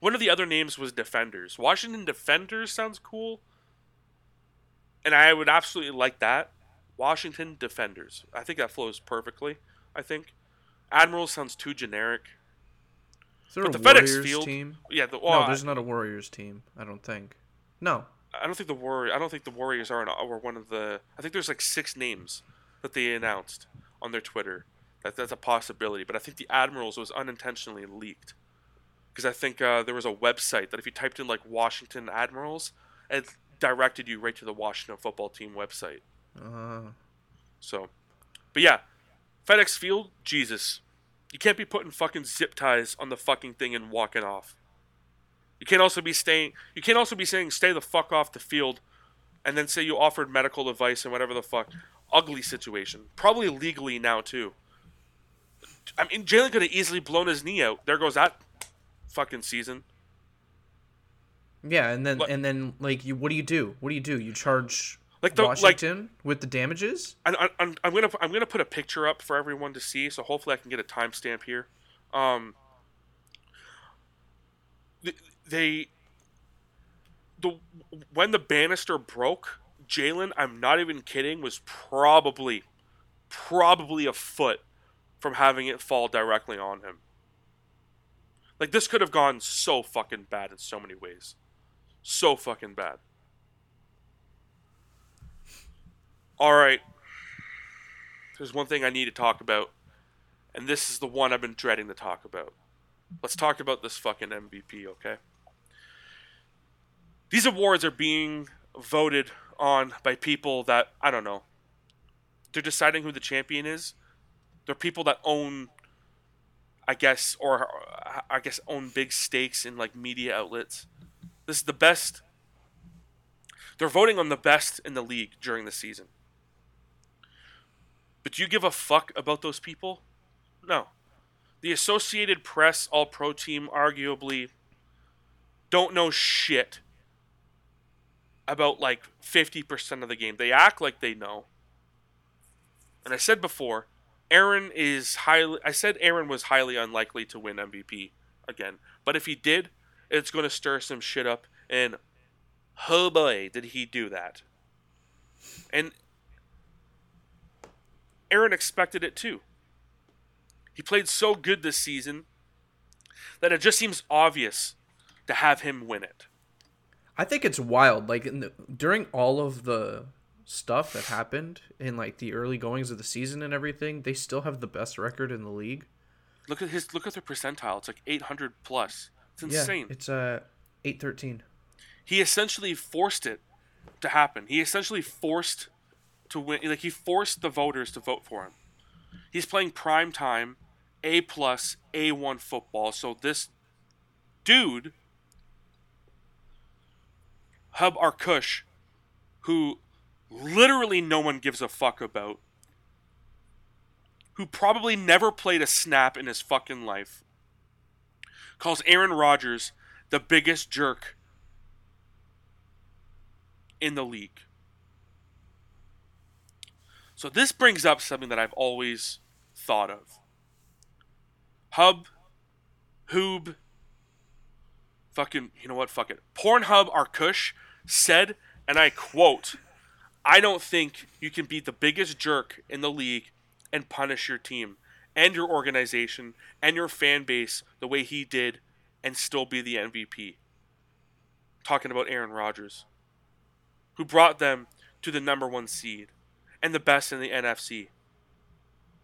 One of the other names was Defenders. Washington Defenders sounds cool, and I would absolutely like that. Washington Defenders. I think that flows perfectly. I think Admirals sounds too generic. Is there But a the FedEx Field- team? Yeah, the, well, no, there's not a Warriors team. I don't think. No. I don't think the Warrior. I don't think the Warriors are, an, are one of the. I think there's like six names that they announced on their Twitter. That that's a possibility, but I think the Admirals was unintentionally leaked because I think uh, there was a website that if you typed in like Washington Admirals, it directed you right to the Washington football team website. Uh, So, but yeah, FedEx Field, Jesus, you can't be putting fucking zip ties on the fucking thing and walking off. You can't also be staying. You can't also be saying stay the fuck off the field, and then say you offered medical advice and whatever the fuck. Ugly situation. Probably legally now too. I mean, Jalen could have easily blown his knee out. There goes that fucking season. yeah, and then Like- and then like you, what do you do? What do you do? You charge Like the- like- Washington with the damages? I, I, I'm, I'm gonna I'm gonna put a picture up for everyone to see. So hopefully I can get a timestamp here. Um, they the when the banister broke, Jalen, I'm not even kidding, was probably probably a foot from having it fall directly on him. Like this could have gone so fucking bad in so many ways. So fucking bad. All right. There's one thing I need to talk about, and this is the one I've been dreading to talk about. Let's talk about this fucking MVP, okay? These awards are being voted on by people that I don't know. They're deciding who the champion is. They're people that own I guess or I guess own big stakes in like media outlets. This is the best they're voting on the best in the league during the season. But do you give a fuck about those people? No. The Associated Press All Pro team arguably don't know shit about like 50% of the game. They act like they know. And I said before, Aaron is highly I said Aaron was highly unlikely to win MVP again. But if he did, it's going to stir some shit up and oh boy, did he do that. And Aaron expected it too. He played so good this season that it just seems obvious to have him win it. I think it's wild. Like the, during all of the stuff that happened in like the early goings of the season and everything, they still have the best record in the league. Look at his look at their percentile. It's like 800 plus. It's insane. Yeah, it's uh 813. He essentially forced it to happen. He essentially forced to win. Like he forced the voters to vote for him. He's playing prime time, A plus, A one football. So this dude, Hub Arkush, who literally no one gives a fuck about, who probably never played a snap in his fucking life, calls Aaron Rodgers the biggest jerk in the league. So this brings up something that I've always thought of. Hub, Hoob, fucking, you know what? Fuck it. Pornhub Arkush said, and I quote, I don't think you can beat the biggest jerk in the league and punish your team and your organization and your fan base the way he did and still be the MVP. Talking about Aaron Rodgers, who brought them to the number one seed and the best in the NFC.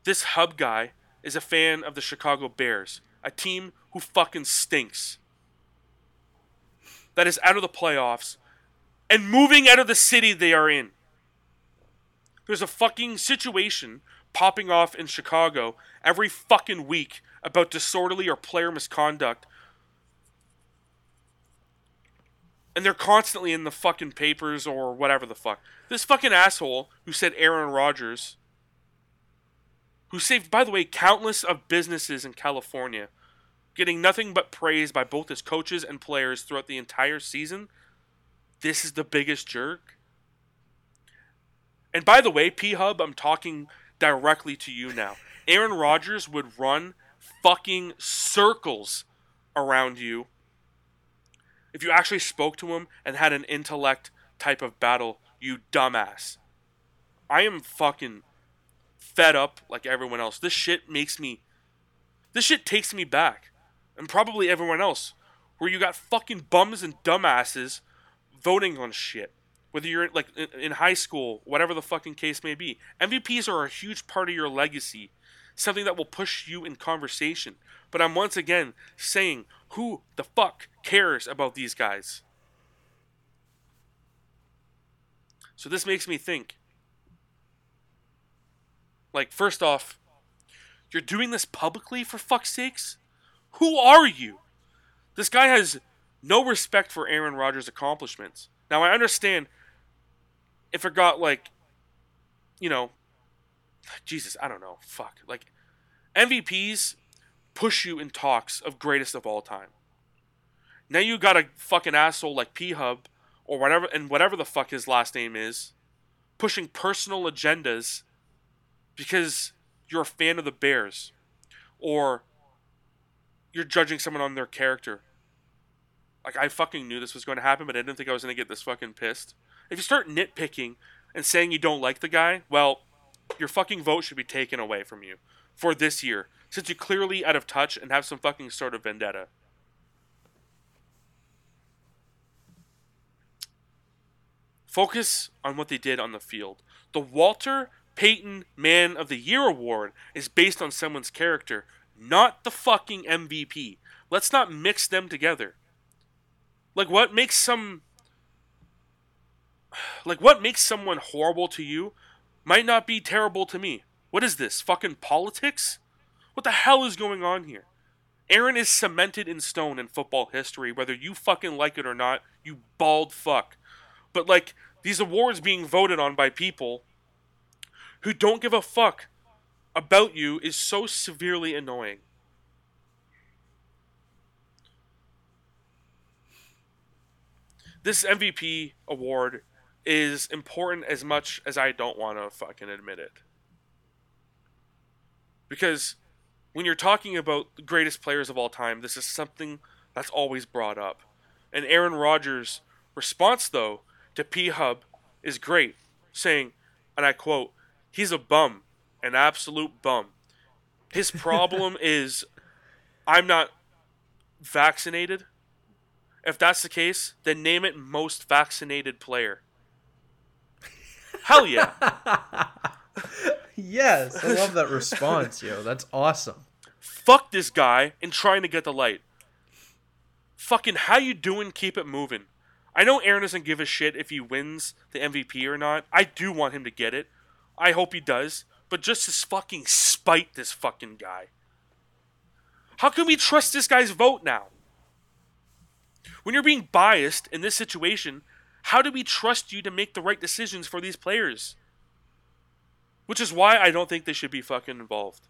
This hub guy is a fan of the Chicago Bears, a team who fucking stinks. That is out of the playoffs and moving out of the city they are in. There's a fucking situation popping off in Chicago every fucking week about disorderly or player misconduct. And they're constantly in the fucking papers or whatever the fuck. This fucking asshole who said Aaron Rodgers, who saved, by the way, countless of businesses in California, getting nothing but praise by both his coaches and players throughout the entire season. This is the biggest jerk. And by the way, P Hub, I'm talking directly to you now. Aaron Rodgers would run fucking circles around you if you actually spoke to him and had an intellect type of battle, you dumbass. I am fucking fed up like everyone else. This shit makes me. This shit takes me back. And probably everyone else. Where you got fucking bums and dumbasses voting on shit whether you're like in high school, whatever the fucking case may be. MVPs are a huge part of your legacy, something that will push you in conversation. But I'm once again saying, who the fuck cares about these guys? So this makes me think. Like, first off, you're doing this publicly for fuck's sakes? Who are you? This guy has no respect for Aaron Rodgers' accomplishments. Now, I understand if it got like, you know, Jesus, I don't know, fuck, like MVPs push you in talks of greatest of all time. Now you got a fucking asshole like P Hub or whatever, and whatever the fuck his last name is, pushing personal agendas because you're a fan of the Bears or you're judging someone on their character. Like I fucking knew this was going to happen, but I didn't think I was going to get this fucking pissed. If you start nitpicking and saying you don't like the guy, well, your fucking vote should be taken away from you for this year, since you're clearly out of touch and have some fucking sort of vendetta. Focus on what they did on the field. The Walter Payton Man of the Year award is based on someone's character, not the fucking MVP. Let's not mix them together. Like what makes some like what makes someone horrible to you might not be terrible to me. What is this? Fucking politics? What the hell is going on here? Aaron is cemented in stone in football history, whether you fucking like it or not, you bald fuck. But like these awards being voted on by people who don't give a fuck about you is so severely annoying. This MVP award is important as much as I don't want to fucking admit it. Because when you're talking about the greatest players of all time, this is something that's always brought up. And Aaron Rodgers' response, though, to P Hub is great, saying, and I quote, he's a bum, an absolute bum. His problem is, I'm not vaccinated. If that's the case, then name it most vaccinated player. Hell yeah. Yes, I love that response, yo. That's awesome. Fuck this guy and trying to get the light. Fucking how you doing? Keep it moving. I know Aaron doesn't give a shit if he wins the MVP or not. I do want him to get it. I hope he does. But just to fucking spite this fucking guy. How can we trust this guy's vote now? When you're being biased in this situation, how do we trust you to make the right decisions for these players? Which is why I don't think they should be fucking involved.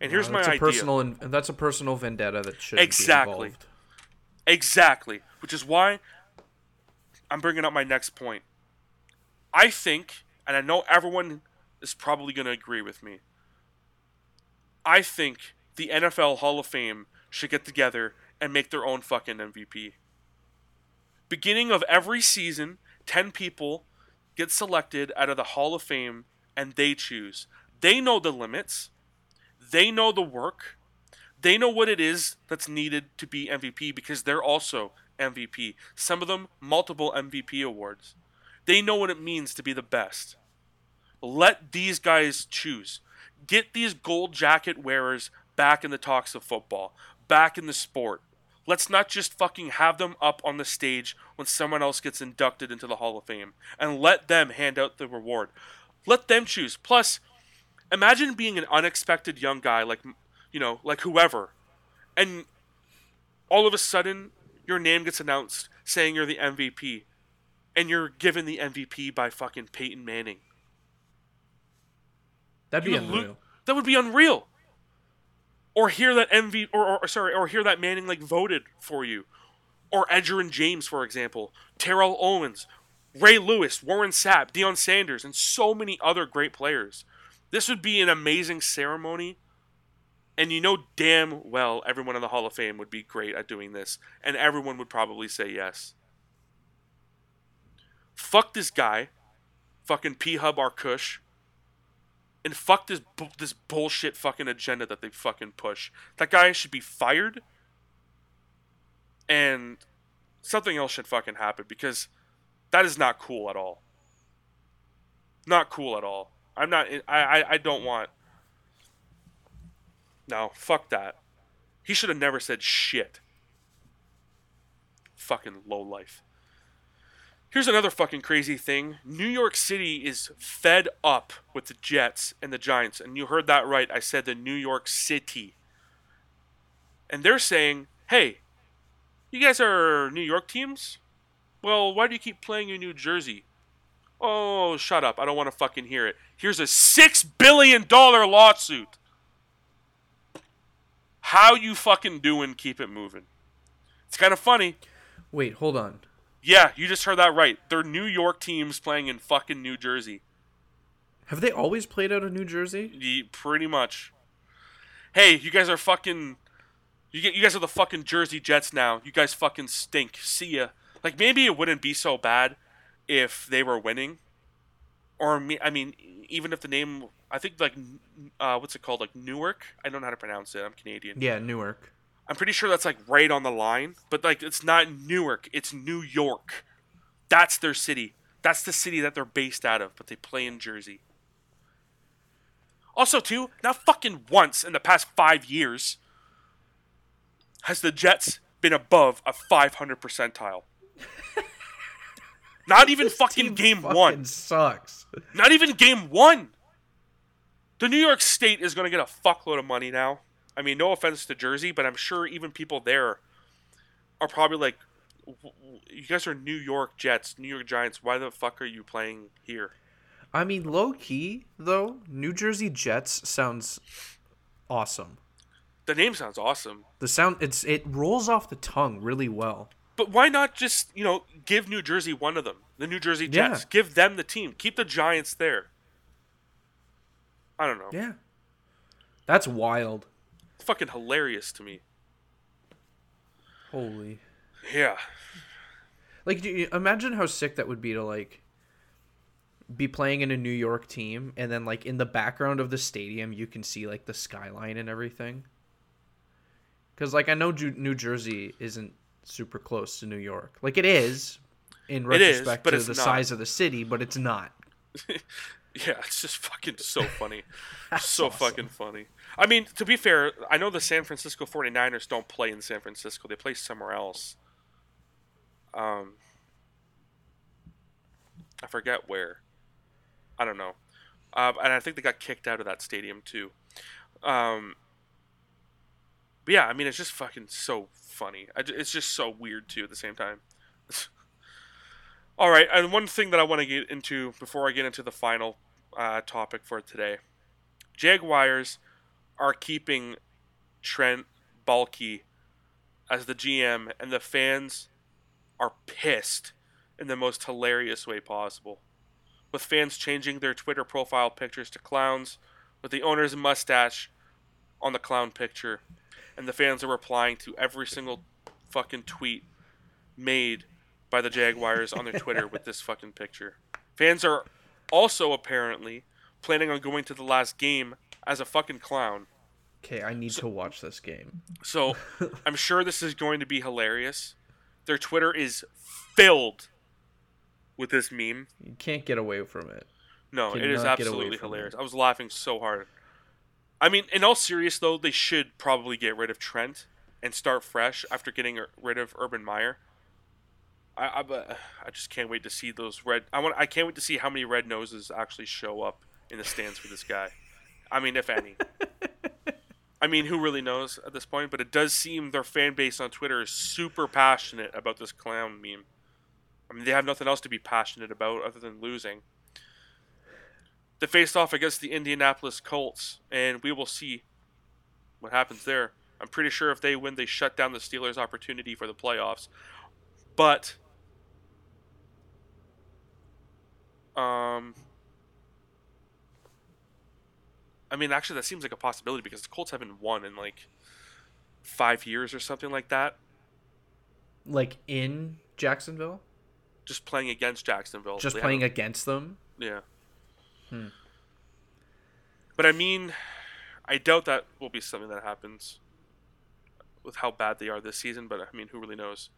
And here's Uh, my a idea. personal and that's a personal vendetta that should Exactly. Be involved. Exactly. Exactly. Which is why I'm bringing up my next point. I think, and I know everyone is probably going to agree with me, I think the NFL Hall of Fame should get together and make their own fucking MVP. Beginning of every season, 10 people get selected out of the Hall of Fame and they choose. They know the limits, they know the work, they know what it is that's needed to be MVP because they're also MVP. Some of them multiple MVP awards. They know what it means to be the best. Let these guys choose. Get these gold jacket wearers back in the talks of football, back in the sport. Let's not just fucking have them up on the stage when someone else gets inducted into the Hall of Fame and let them hand out the reward. Let them choose. Plus, imagine being an unexpected young guy like you know, like whoever, and all of a sudden your name gets announced saying you're the MVP, and you're given the MVP by fucking Peyton Manning. That'd be You lo- unreal. that would be unreal. Or hear that MV or, or sorry, or hear that Manning like voted for you, or Edgerrin James, for example, Terrell Owens, Ray Lewis, Warren Sapp, Deion Sanders, and so many other great players. This would be an amazing ceremony, and you know damn well everyone in the Hall of Fame would be great at doing this, and everyone would probably say yes. Fuck this guy, fucking P Hub Arkush and fuck this bu- this bullshit fucking agenda that they fucking push. That guy should be fired, and something else should fucking happen because that is not cool at all. Not cool at all. I'm not. I I, I don't want. No, fuck that. He should have never said shit. Fucking low life. Here's another fucking crazy thing. New York City is fed up with the Jets and the Giants. And you heard that right. I said the New York City. And they're saying, hey, you guys are New York teams? Well, why do you keep playing in New Jersey? Oh, shut up. I don't want to fucking hear it. Here's a $6 billion lawsuit. How you fucking doing? Keep it moving. It's kind of funny. Wait, hold on. Yeah, you just heard that right. They're New York teams playing in fucking New Jersey. Have they always played out of New Jersey? Ye- pretty much. Hey, you guys are fucking. You get you guys are the fucking Jersey Jets now. You guys fucking stink. See ya. Like maybe it wouldn't be so bad if they were winning, or me. I mean, even if the name, I think like, uh, what's it called? Like Newark. I don't know how to pronounce it. I'm Canadian. Yeah, Newark. I'm pretty sure that's like right on the line, but like it's not Newark. It's New York. That's their city. That's the city that they're based out of, but they play in Jersey. Also, too, not fucking once in the past five years has the Jets been above a 500 percentile. Not even fucking game fucking one. sucks. Not even game one. The New York State is going to get a fuckload of money now. I mean, no offense to Jersey, but I'm sure even people there are probably like, "W- w- you guys are New York Jets, New York Giants. Why the fuck are you playing here? I mean, low key though, New Jersey Jets sounds awesome. The name sounds awesome. The sound it's it rolls off the tongue really well. But why not just, you know, give New Jersey one of them? The New Jersey Yeah. Jets. Give them the team. Keep the Giants there. I don't know. Yeah. That's wild. It's fucking hilarious to me. Holy. Yeah. Like do you- imagine how sick that would be to like be playing in a New York team and then like in the background of the stadium you can see like the skyline and everything. Cuz like I know Ju- New Jersey isn't super close to New York. Like it is in is, retrospect to the not. size of the city, but it's not. Yeah, it's just fucking so funny. So awesome. fucking funny. I mean, to be fair, I know the San Francisco 49ers don't play in San Francisco. They play somewhere else. Um I forget where. I don't know. Uh, and I think they got kicked out of that stadium too. Um but yeah, I mean, it's just fucking so funny. I It's just so weird too at the same time. All right, and one thing that I want to get into before I get into the final uh, topic for today, Jaguars are keeping Trent Baalke as the GM, and the fans are pissed in the most hilarious way possible. With fans changing their Twitter profile pictures to clowns, with the owner's mustache on the clown picture, and the fans are replying to every single fucking tweet made by the Jaguars on their Twitter with this fucking picture. Fans are also apparently planning on going to the last game as a fucking clown. Okay, I need to watch this game. So I'm sure this is going to be hilarious. Their Twitter is filled with this meme. You can't get away from it. No, it is absolutely hilarious. it. I was laughing so hard. I mean, in all serious though, they should probably get rid of Trent and start fresh after getting er, rid of Urban Meyer. I, I, I just can't wait to see those red. I want. I can't wait to see how many red noses actually show up in the stands for this guy. I mean, if any. I mean, who really knows at this point? But it does seem their fan base on Twitter is super passionate about this clown meme. I mean, they have nothing else to be passionate about other than losing. They faced off against the Indianapolis Colts, and we will see what happens there. I'm pretty sure if they win, they shut down the Steelers' opportunity for the playoffs. But, um, I mean, actually, that seems like a possibility because the Colts haven't won in like five years or something like that. Like in Jacksonville, Just playing against Jacksonville. just They playing haven't- against them. Yeah. Hmm. But I mean, I doubt that will be something that happens with how bad they are this season. But I mean, who really knows?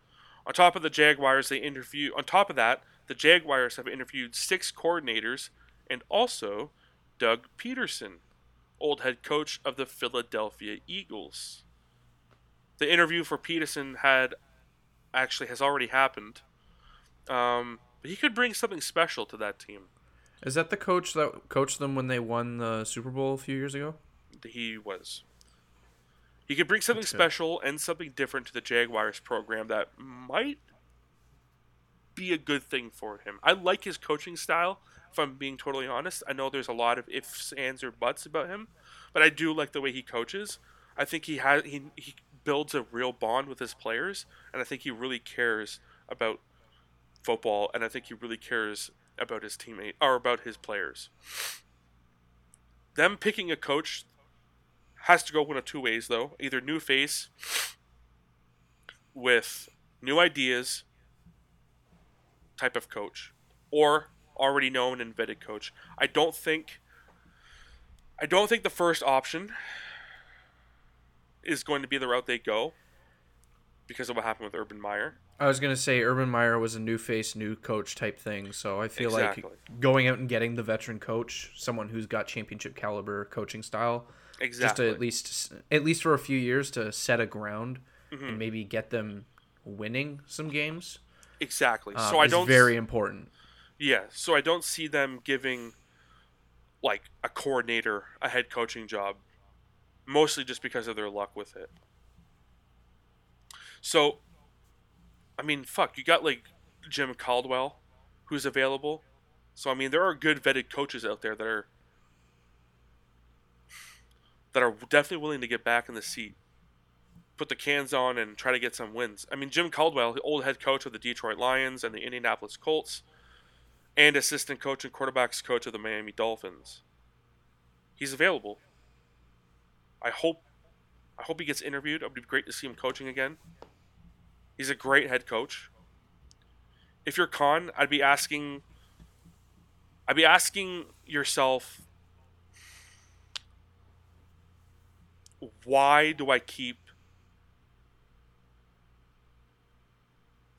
On top of the Jaguars, they interview. On top of that, the Jaguars have interviewed six coordinators and also Doug Pederson, old head coach of the Philadelphia Eagles. The interview for Pederson had actually has already happened. Um, but he could bring something special to that team. Is that the coach that coached them when they won the Super Bowl a few years ago? he was. He could bring something special and something different to the Jaguars program that might be a good thing for him. I like his coaching style, if I'm being totally honest. I know there's a lot of ifs, ands, or buts about him, but I do like the way he coaches. I think he has he, he builds a real bond with his players, and I think he really cares about football, and I think he really cares about his teammate or about his players. Them picking a coach has to go one of two ways though either new face with new ideas type of coach or already known and vetted coach. I don't think I don't think the first option is going to be the route they go because of what happened with Urban Meyer. I was gonna say Urban Meyer was a new face, new coach type thing. So I feel Exactly. like going out and getting the veteran coach, someone who's got championship caliber coaching style, just Exactly. to at least at least for a few years to set a ground Mm-hmm. and maybe get them winning some games. exactly. um, so I don't very important. Yeah, so I don't see them giving like a coordinator a head coaching job, mostly just because of their luck with it. So, I mean, fuck, you got like Jim Caldwell, who's available. So I mean, there are good vetted coaches out there that are that are definitely willing to get back in the seat, put the cans on, and try to get some wins. I mean, Jim Caldwell, old head coach of the Detroit Lions and the Indianapolis Colts and assistant coach and quarterbacks coach of the Miami Dolphins. He's available. I hope I hope he gets interviewed. It would be great to see him coaching again. He's a great head coach. If you're Khan, I'd be asking I'd be asking yourself why do I keep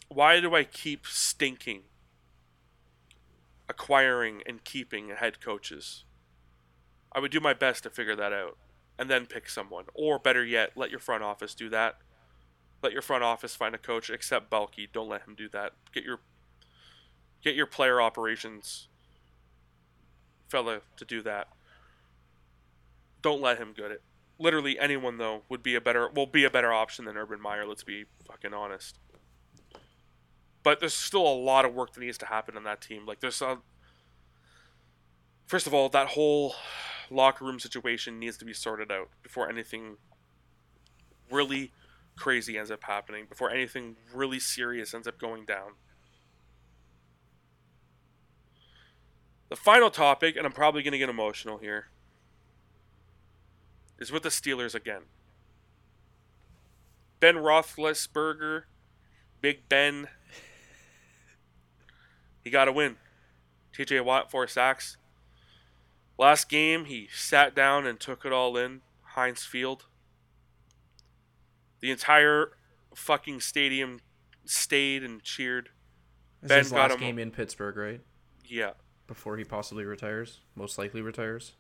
why do I keep stinking acquiring and keeping head coaches. I would do my best to figure that out and then pick someone. Or better yet, let your front office do that. Let your front office find a coach except Baalke. Don't let him do that. Get your get your player operations fella to do that. Don't let him get it. Literally anyone though would be a better will be a better option than Urban Meyer, let's be fucking honest but there's still a lot of work that needs to happen on that team. Like there's a first of all, that whole locker room situation needs to be sorted out before anything really crazy ends up happening, before anything really serious ends up going down. The final topic, and I'm probably going to get emotional here, is with the Steelers again. Ben Roethlisberger, Big Ben, he got a win. TJ Watt, four sacks. Last game, he sat down and took it all in. Heinz Field. The entire fucking stadium stayed and cheered. This Ben his got last him- game in Pittsburgh, right? Yeah. Before he possibly retires, most likely retires.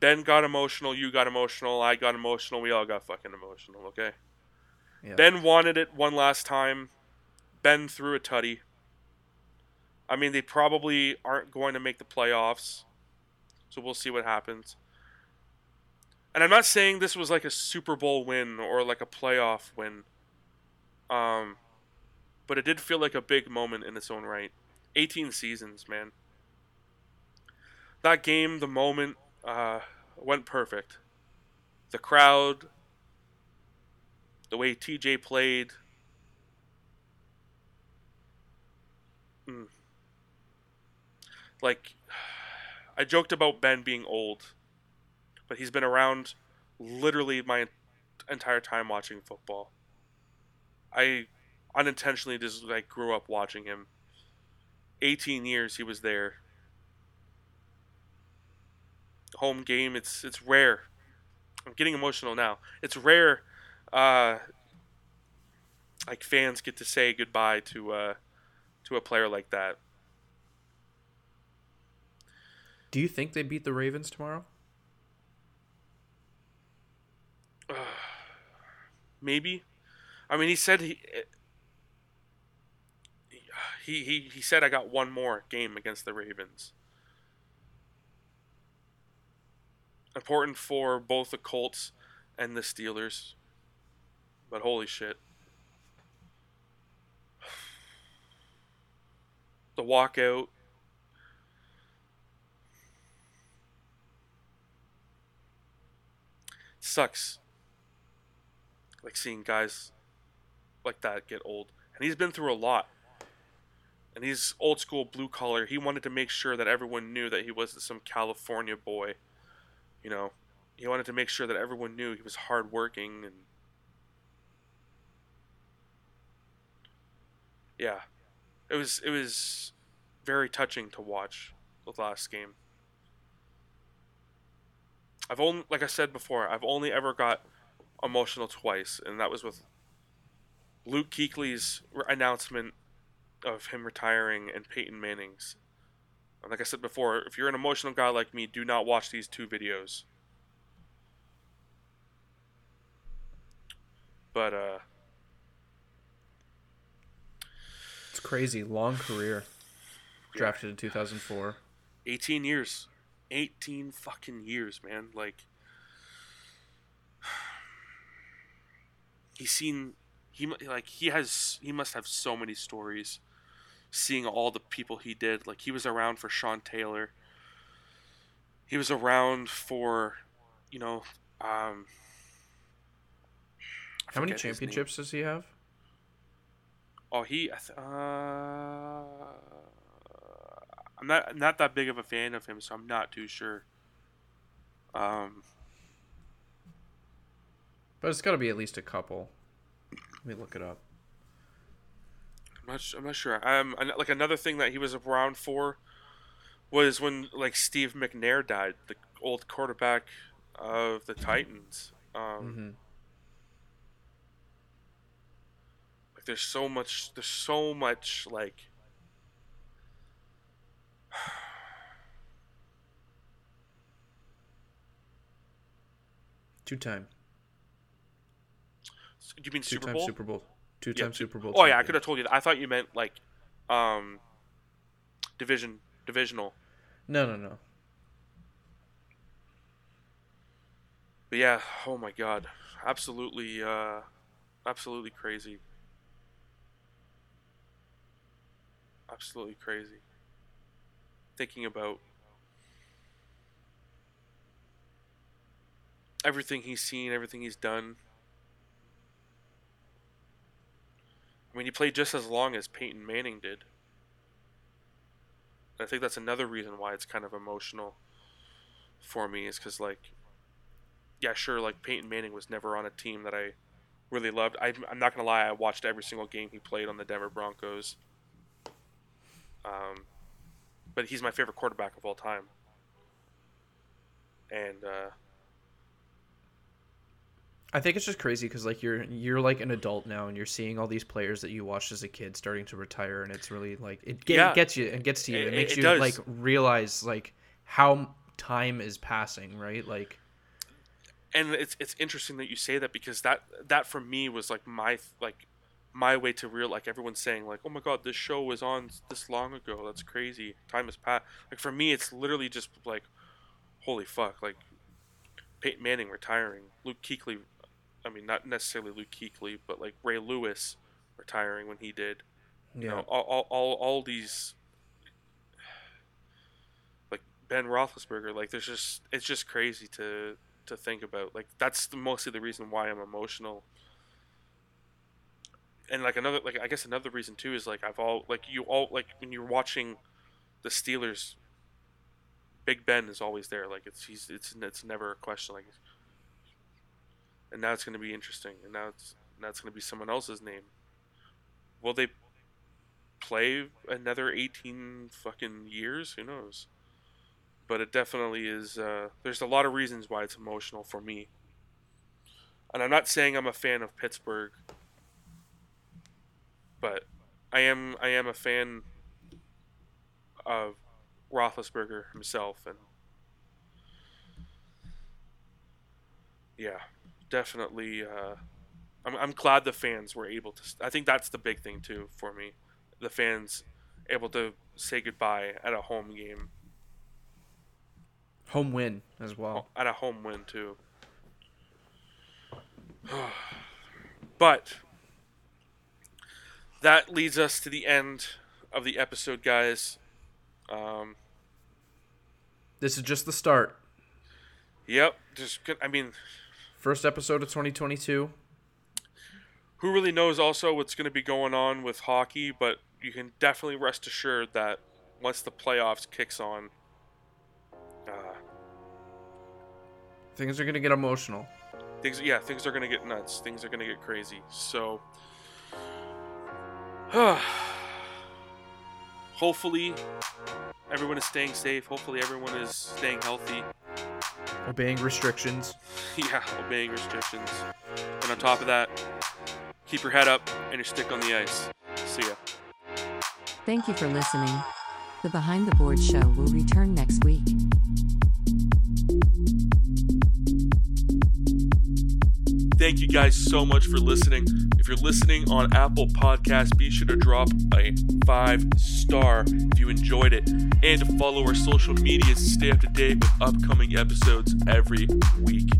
Ben got emotional. You got emotional. I got emotional. We all got fucking emotional, okay? Yeah. Ben wanted it one last time. Ben threw a tutty. I mean, they probably aren't going to make the playoffs. So we'll see what happens. And I'm not saying this was like a Super Bowl win or like a playoff win. Um, but it did feel like a big moment in its own right. 18 seasons, man. That game, the moment, uh, went perfect. The crowd, the way TJ played. Mm. Like, I joked about Ben being old, but he's been around literally my entire time watching football. I unintentionally just like grew up watching him. 18 years he was there. Home game, it's it's rare. I'm getting emotional now. It's rare uh, like fans get to say goodbye to uh, to a player like that. Do you think they beat the Ravens tomorrow? Maybe. I mean, he said he he he, he said I got one more game against the Ravens. Important for both the Colts and the Steelers. But holy shit. The walkout. Sucks. Like seeing guys like that get old. And he's been through a lot. And he's old school blue collar. He wanted to make sure that everyone knew that he wasn't some California boy. You know, he wanted to make sure that everyone knew he was hardworking and yeah, it was it was very touching to watch the last game. I've only, like I said before, I've only ever got emotional twice, and that was with Luke Kuechly's announcement of him retiring and Peyton Manning's. And like I said before, if you're an emotional guy like me, do not watch these two videos. But uh, It's crazy. Long career. Drafted in 2004. 18 years. 18 fucking years, man. Like he's seen he like he has he must have so many stories seeing all the people he did. Like he was around for Sean Taylor. He was around for you know um How many forget his name. championships does he have? Oh, he. Uh, I'm not I'm not that big of a fan of him, so I'm not too sure. Um, But it's got to be at least a couple. Let me look it up. I'm not. I'm not sure. Um, like another thing that he was around for was when like Steve McNair died, the old quarterback of the Titans. Um, hmm like there's so much. There's so much like. Two time. You mean Two Super Bowl? Super Bowl. Two Yeah, time Super Bowl. Oh yeah, I could have told you that. I thought you meant like, um, division divisional. No, no, no. But yeah, oh my god, absolutely, uh, absolutely crazy. Absolutely crazy. Thinking about everything he's seen, everything he's done. I mean, he played just as long as Peyton Manning did. I think that's another reason why it's kind of emotional for me, is because, like, yeah, sure, like Peyton Manning was never on a team that I really loved. I, I'm not gonna lie, I watched every single game he played on the Denver Broncos. Um, but he's my favorite quarterback of all time. And uh, I think it's just crazy because like you're you're like an adult now and you're seeing all these players that you watched as a kid starting to retire and it's really like it, get, Yeah. gets you and gets to you. It, It- makes it you does. like realize like how time is passing, right? Like and it's it's interesting that you say that because that that for me was like my like my way to real like everyone's saying like oh my god this show was on this long ago that's crazy time has passed like for me it's literally just like holy fuck like Peyton Manning retiring Luke Kuechly I mean not necessarily Luke Kuechly but like Ray Lewis retiring when he did. Yeah. you know all, all, all, all these like Ben Roethlisberger like there's just it's just crazy to to think about. Like that's the, mostly the reason why I'm emotional. And like another like I guess another reason too is like I've all like you all like when you're watching the Steelers Big Ben is always there. Like it's he's it's it's never a question. Like and now it's going to be interesting and now it's now it's going to be someone else's name. Will they play another 18 fucking years? Who knows? But it definitely is uh, there's a lot of reasons why it's emotional for me. And i'm not saying i'm a fan of pittsburgh but i am i am a fan of roethlisberger himself and yeah definitely uh, I'm, I'm glad the fans were able to i think that's the big thing too for me the fans able to say goodbye at a home game home win as well. at a home win too. but that leads us to the end of the episode, guys. Um, This is just the start. yep, just I mean, First episode of 2022. who really knows also what's going to be going on with hockey? But you can definitely rest assured that once the playoffs kicks on, uh, Things are gonna get emotional. things yeah things are gonna get nuts things are gonna get crazy so Hopefully, everyone is staying safe. Hopefully, everyone is staying healthy. Obeying restrictions. Yeah, obeying restrictions. And on top of that, keep your head up and your stick on the ice. See ya. Thank you for listening. The Behind the Board show will return next week. Thank you guys so much for listening. If you're listening on Apple Podcasts, be sure to drop a five star if you enjoyed it, and to follow our social medias to stay up to date with upcoming episodes every week.